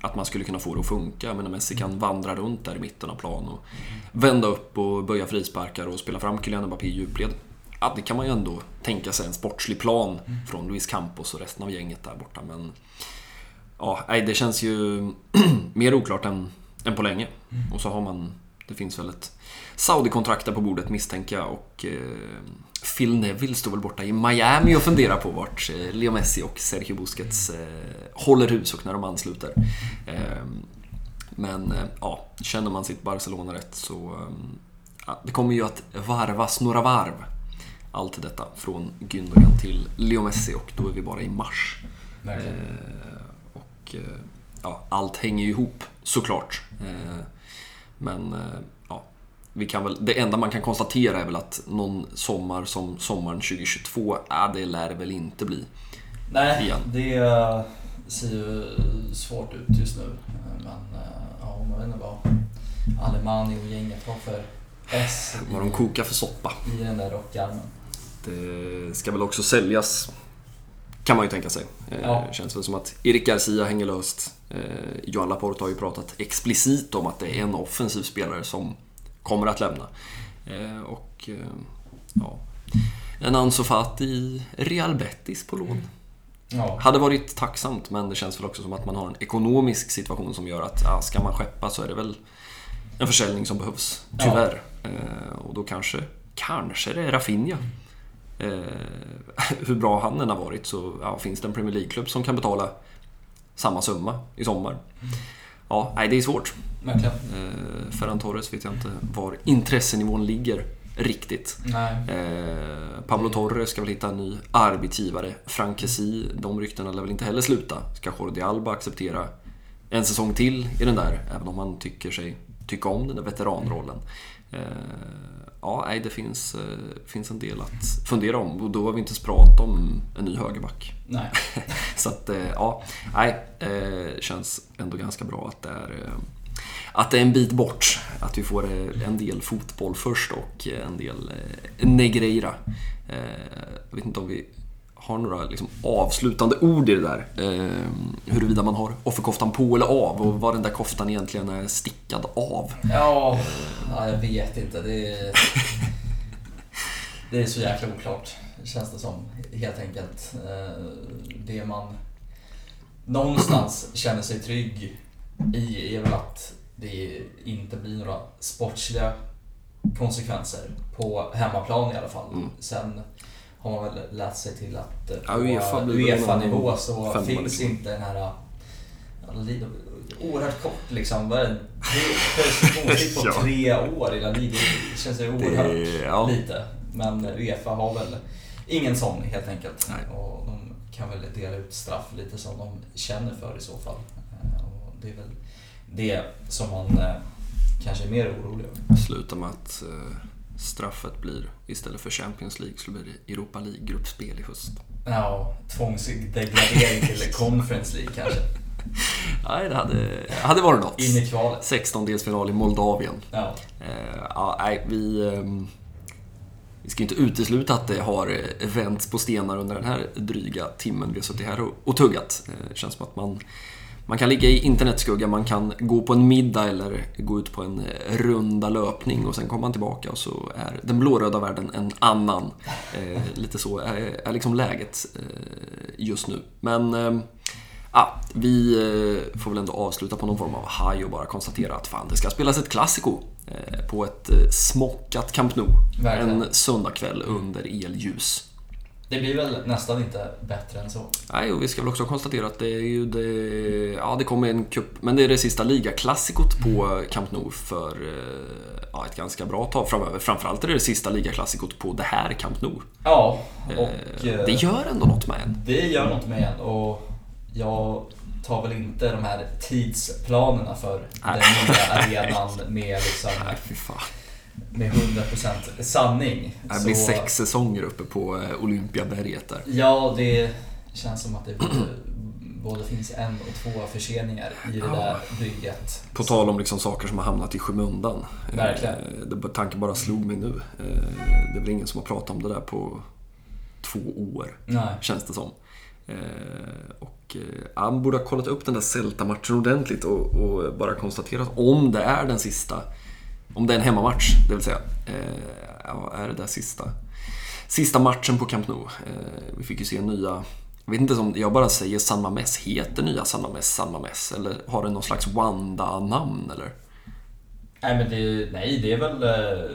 S1: att man skulle kunna få det att funka. Men Messi kan vandra runt där i mitten av plan och vända upp och böja frisparkar och spela fram Kylian Mbappé i djupled. Ja, det kan man ju ändå tänka sig en sportslig plan från Luis Campos och resten av gänget där borta. Men ja, det känns ju <clears throat> mer oklart än, än på länge. Och så har man, det finns väl ett Saudi-kontrakt där på bordet misstänker jag och eh, Phil Neville står väl borta i Miami och funderar på vart eh, Leo Messi och Sergio Busquets eh, håller hus och när de ansluter. Ehm, men eh, ja, känner man sitt Barcelona rätt så ja, det kommer ju att varvas några varv. Allt detta från Gündogan till Leo Messi och då är vi bara i mars. och ja, allt hänger ju ihop såklart. men vi kan väl, det enda man kan konstatera är väl att någon sommar som sommaren 2022, äh, det lär det väl inte bli.
S2: Nej, igen. det ser ju svårt ut just nu. Men ja, man vet inte vad Alemani och gänget har för S
S1: Vad de kokar för soppa.
S2: I den där rockärmen.
S1: Det ska väl också säljas, kan man ju tänka sig. Eh, ja. Det känns väl som att Erik Garcia hänger löst. Eh, Johan Laporte har ju pratat explicit om att det är en offensiv spelare som kommer att lämna. Eh, och eh, ja, en Ansu Fati i Real Betis på lån. Ja. Hade varit tacksamt, men det känns väl också som att man har en ekonomisk situation som gör att ja, ska man skeppa så är det väl en försäljning som behövs, tyvärr. Ja. Eh, och då kanske, kanske det är Rafinha. Eh, <laughs> hur bra han än har varit så ja, finns det en Premier League-klubb som kan betala samma summa i sommar. Mm. Ja, nej, det är svårt.
S2: Verkligen.
S1: Eh, Ferran Torres vet jag inte var intressenivån ligger riktigt.
S2: Eh,
S1: Pablo Torres ska väl hitta en ny arbetsgivare. Frank Kessie, de ryktena lär väl inte heller sluta. Ska Jordi Alba acceptera en säsong till i den där, även om han tycker sig tycka om den där veteranrollen. Eh, ja, nej, det finns, eh, finns en del att fundera om och då har vi inte ens pratat om en ny högerback.
S2: Nej. <laughs>
S1: Så att, eh, ja, nej, eh, känns ändå ganska bra att det är att det är en bit bort. Att vi får en del fotboll först och en del Negreira. Jag vet inte om vi har några liksom avslutande ord i det där. huruvida man har offerkoftan på eller av och vad den där koftan egentligen är stickad av.
S2: Ja, jag vet inte. Det är, det är så jäkla oklart, känns det som. Helt enkelt. Det man någonstans känner sig trygg i är väl att det inte blir några sportsliga konsekvenser på hemmaplan i alla fall. Mm. Sen har man väl lärt sig till att
S1: ja, på UEFA,
S2: UEFA-nivå så finns liksom. inte den här oerhört kort liksom. Vad är det? Preskriptionstid på <laughs> ja. tre år i La Liga. Det känns ju oerhört det, ja. lite. Men Uefa har väl ingen sån helt enkelt. Nej. Och de kan väl dela ut straff lite som de känner för i så fall. Eh, och det är väl det som man eh, kanske är mer orolig över.
S1: Sluta med att eh, straffet blir, istället för Champions League, så blir det Europa League-gruppspel i höst.
S2: Ja, tvångsdegradering till <laughs> Conference League kanske.
S1: Nej, det hade, hade varit något.
S2: In i kvalet.
S1: 16-delsfinal i Moldavien.
S2: Ja.
S1: Eh, ja, nej, vi... Eh, vi ska inte utesluta att det har eh, vänts på stenar under den här dryga timmen vi har suttit här och, och tuggat. Det känns som att man man kan ligga i internetskugga, man kan gå på en middag eller gå ut på en eh, runda löpning och sen kommer man tillbaka och så är den blåröda världen en annan. Eh, lite så är, är liksom läget eh, just nu. Men eh, vi eh, får väl ändå avsluta på någon form av haj och bara konstatera att fan, det ska spelas ett klassiko eh, på ett smockat Camp Nou.
S2: Verkligen.
S1: En söndagkväll under elljus.
S2: Det blir väl nästan inte bättre än så.
S1: Nej, och vi ska väl också konstatera att det är ju det... Ja, det kommer en cup, men det är det sista ligaklassikot på Camp Nou för eh, ja, ett ganska bra tag framöver. Framförallt är det det sista ligaklassikot på det här Camp Nou.
S2: Ja, och
S1: Eh,
S2: eh,
S1: Det gör ändå något med en.
S2: det gör något med en och jag tar väl inte de här tidsplanerna för
S1: Nej.
S2: den nya <laughs> arenan med, liksom,
S1: Nej, fy fan.
S2: Med 100% sanning.
S1: Det blir
S2: Så-
S1: sex säsonger uppe på eh, Olympiaberget där.
S2: Ja, det känns som att det både, <clears throat> både finns en och två förseningar i det
S1: Ja.
S2: där bygget.
S1: På tal om liksom saker som har hamnat i skymundan.
S2: Verkligen.
S1: Eh, Det, tanken bara slog mig nu. Eh, Det är väl ingen som har pratat om det där på två år,
S2: Nej.
S1: känns det som. Och han borde ha kollat upp den där Celta-matchen ordentligt och, och bara konstaterat om det är den sista, om det är en hemmamatch, det vill säga. Eh, är det där sista, sista matchen på Camp Nou? Eh, Vi fick ju se nya jag vet inte om jag bara säger San Mames. Heter nya San Mames San Mames? Eller har det någon slags Wanda-namn eller?
S2: Nej, men det, nej, det är väl, eh,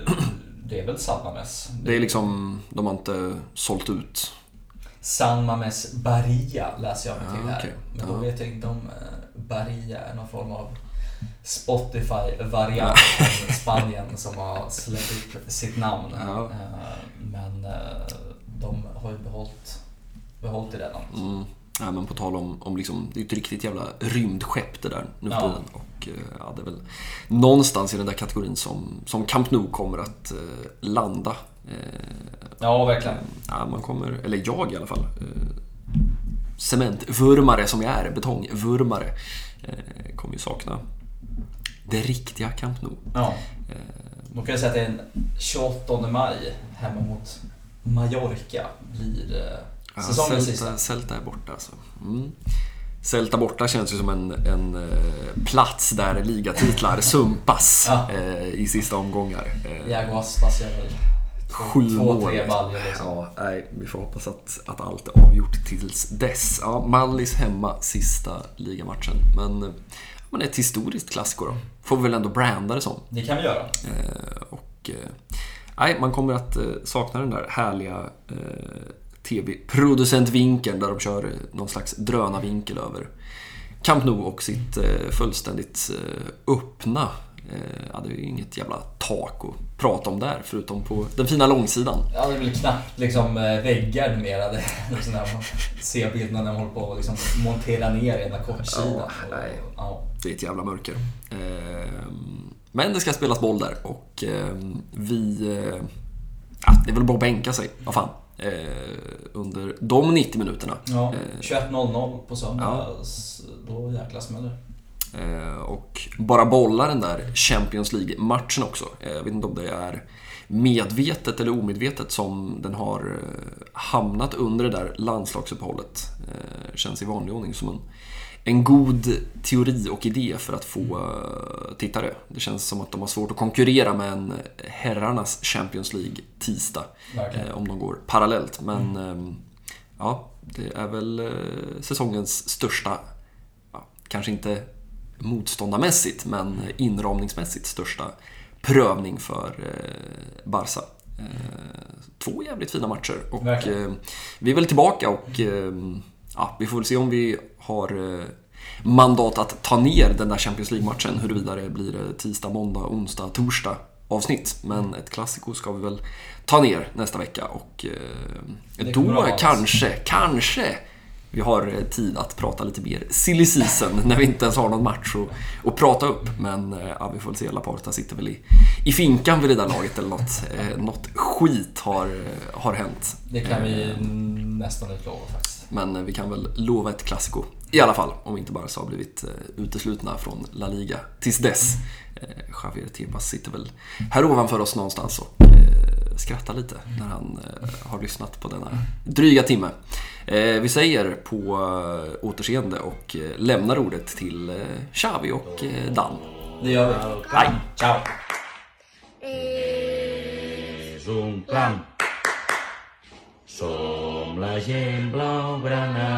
S2: det är väl San Mames.
S1: Det är liksom, de har inte sålt ut.
S2: San Mames Barilla läser jag mig till
S1: Ja,
S2: här.
S1: okej.
S2: Men då
S1: Ja.
S2: vet jag inte om eh, Barilla är någon form av Spotify-variant från <laughs> Spanien som har släppt upp sitt namn.
S1: Ja.
S2: Eh, Men eh, de har ju behållit, behållit det redan.
S1: Mm. Ja, men på tal om, om liksom, det är ju ett riktigt jävla rymdskepp det där nu för
S2: Ja.
S1: tiden. Och eh, ja, det är väl någonstans i den där kategorin som, som Camp Nou kommer att eh, landa. Eh,
S2: Ja, verkligen.
S1: ja, man kommer, eller jag i alla fall. Eh, cementvurmare som jag är, betongvurmare. Eh, kommer ju sakna det riktiga Camp Nou.
S2: Ja.
S1: Eh,
S2: Då kan jag säga att det är en 28 maj hemma mot Mallorca blir eh,
S1: Ja,
S2: säsongens sista.
S1: Celta är borta alltså. Mm. Celta borta känns ju som en, en eh, plats där ligatitlar <laughs> sumpas
S2: Ja.
S1: eh, i sista omgångar. Eh,
S2: Iago Aspas gör väl två,
S1: Sju
S2: två
S1: mål.
S2: tre baljor liksom.
S1: Ja, nej, vi får hoppas att, att allt är avgjort tills dess. Ja, Mallis hemma, sista ligamatchen. Men, eh, men ett historiskt klassiko då. Får vi väl ändå branda det som.
S2: Det kan vi göra.
S1: Eh, och, eh, nej, man kommer att eh, sakna den där härliga TV-producentvinkeln där de kör någon slags drönarvinkel över Camp Nou och sitt fullständigt öppna Ja, det är ju inget jävla tak att prata om där, förutom på den fina långsidan.
S2: Ja, det är väl knappt liksom väggar numera. Det man ser bilderna när de håller på och liksom montera ner ena kortsidan.
S1: Ja, nej.
S2: Ja.
S1: Det är ett jävla mörker. Ehm, Men det ska spelas boll där och ehm, vi... eh, Ja, det är väl bara att bänka sig. Vad fan. Eh, Under de 90 minuterna.
S2: Ja,
S1: Eh,
S2: 21.00 på söndag. s- Då jäkla smäller.
S1: Eh, Och bara bolla den där Champions League-matchen också. Eh, Jag vet inte om det är medvetet eller omedvetet som den har eh, hamnat under det där landslagsuppehållet. Eh, Känns i vanlig ordning som en, en god teori och idé för att få eh, tittare. Det känns som att de har svårt att konkurrera med en herrarnas Champions League tisdag. Eh, Om de går parallellt. Men ehm, ja, det är väl eh, säsongens största, ja, kanske inte motståndarmässigt, men inramningsmässigt största prövning för eh, Barca. Eh, två jävligt fina matcher och eh, vi är väl tillbaka och eh, ja, vi får väl se om vi har eh, mandat att ta ner den där Champions League-matchen huruvida det blir eh, tisdag, måndag, onsdag, torsdag avsnitt. Men ett klassiko ska vi väl ta ner nästa vecka och eh, då kanske, kanske vi har tid att prata lite mer silly season <laughs> när vi inte ens har någon match att, att prata upp. Men ja, vi får väl se. Laporta sitter väl i, i finkan vid det där laget eller något. Eh, något skit har, har hänt.
S2: Det kan vi nästan utlova faktiskt.
S1: Men vi kan väl lova ett klassiko. I alla fall, om inte bara så har blivit eh, uteslutna från La Liga tills dess. Eh, Javier Tebas sitter väl här ovanför oss någonstans och eh, skrattar lite när han eh, har lyssnat på denna dryga timme. Eh, vi säger på eh, återseende och eh, lämnar ordet till eh, Xavi och eh, Dan.
S2: Det gör vi.
S1: Hej!
S2: Ciao!
S3: És un clam. La gent blaugrana.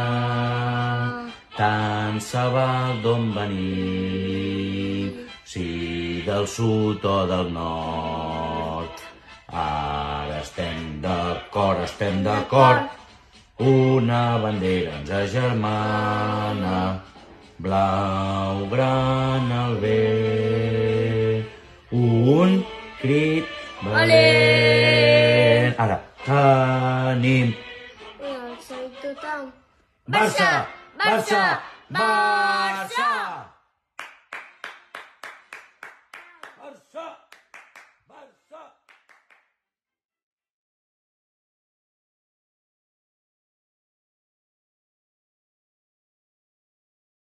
S3: tant se val d'on venim, si del sud o del nord. Ara estem d'acord, estem d'acord, una bandera ens agermana, blau, gran al bé, un crit valent. Ara, tenim
S4: então. Barça!
S3: Barça! Barça! Barça!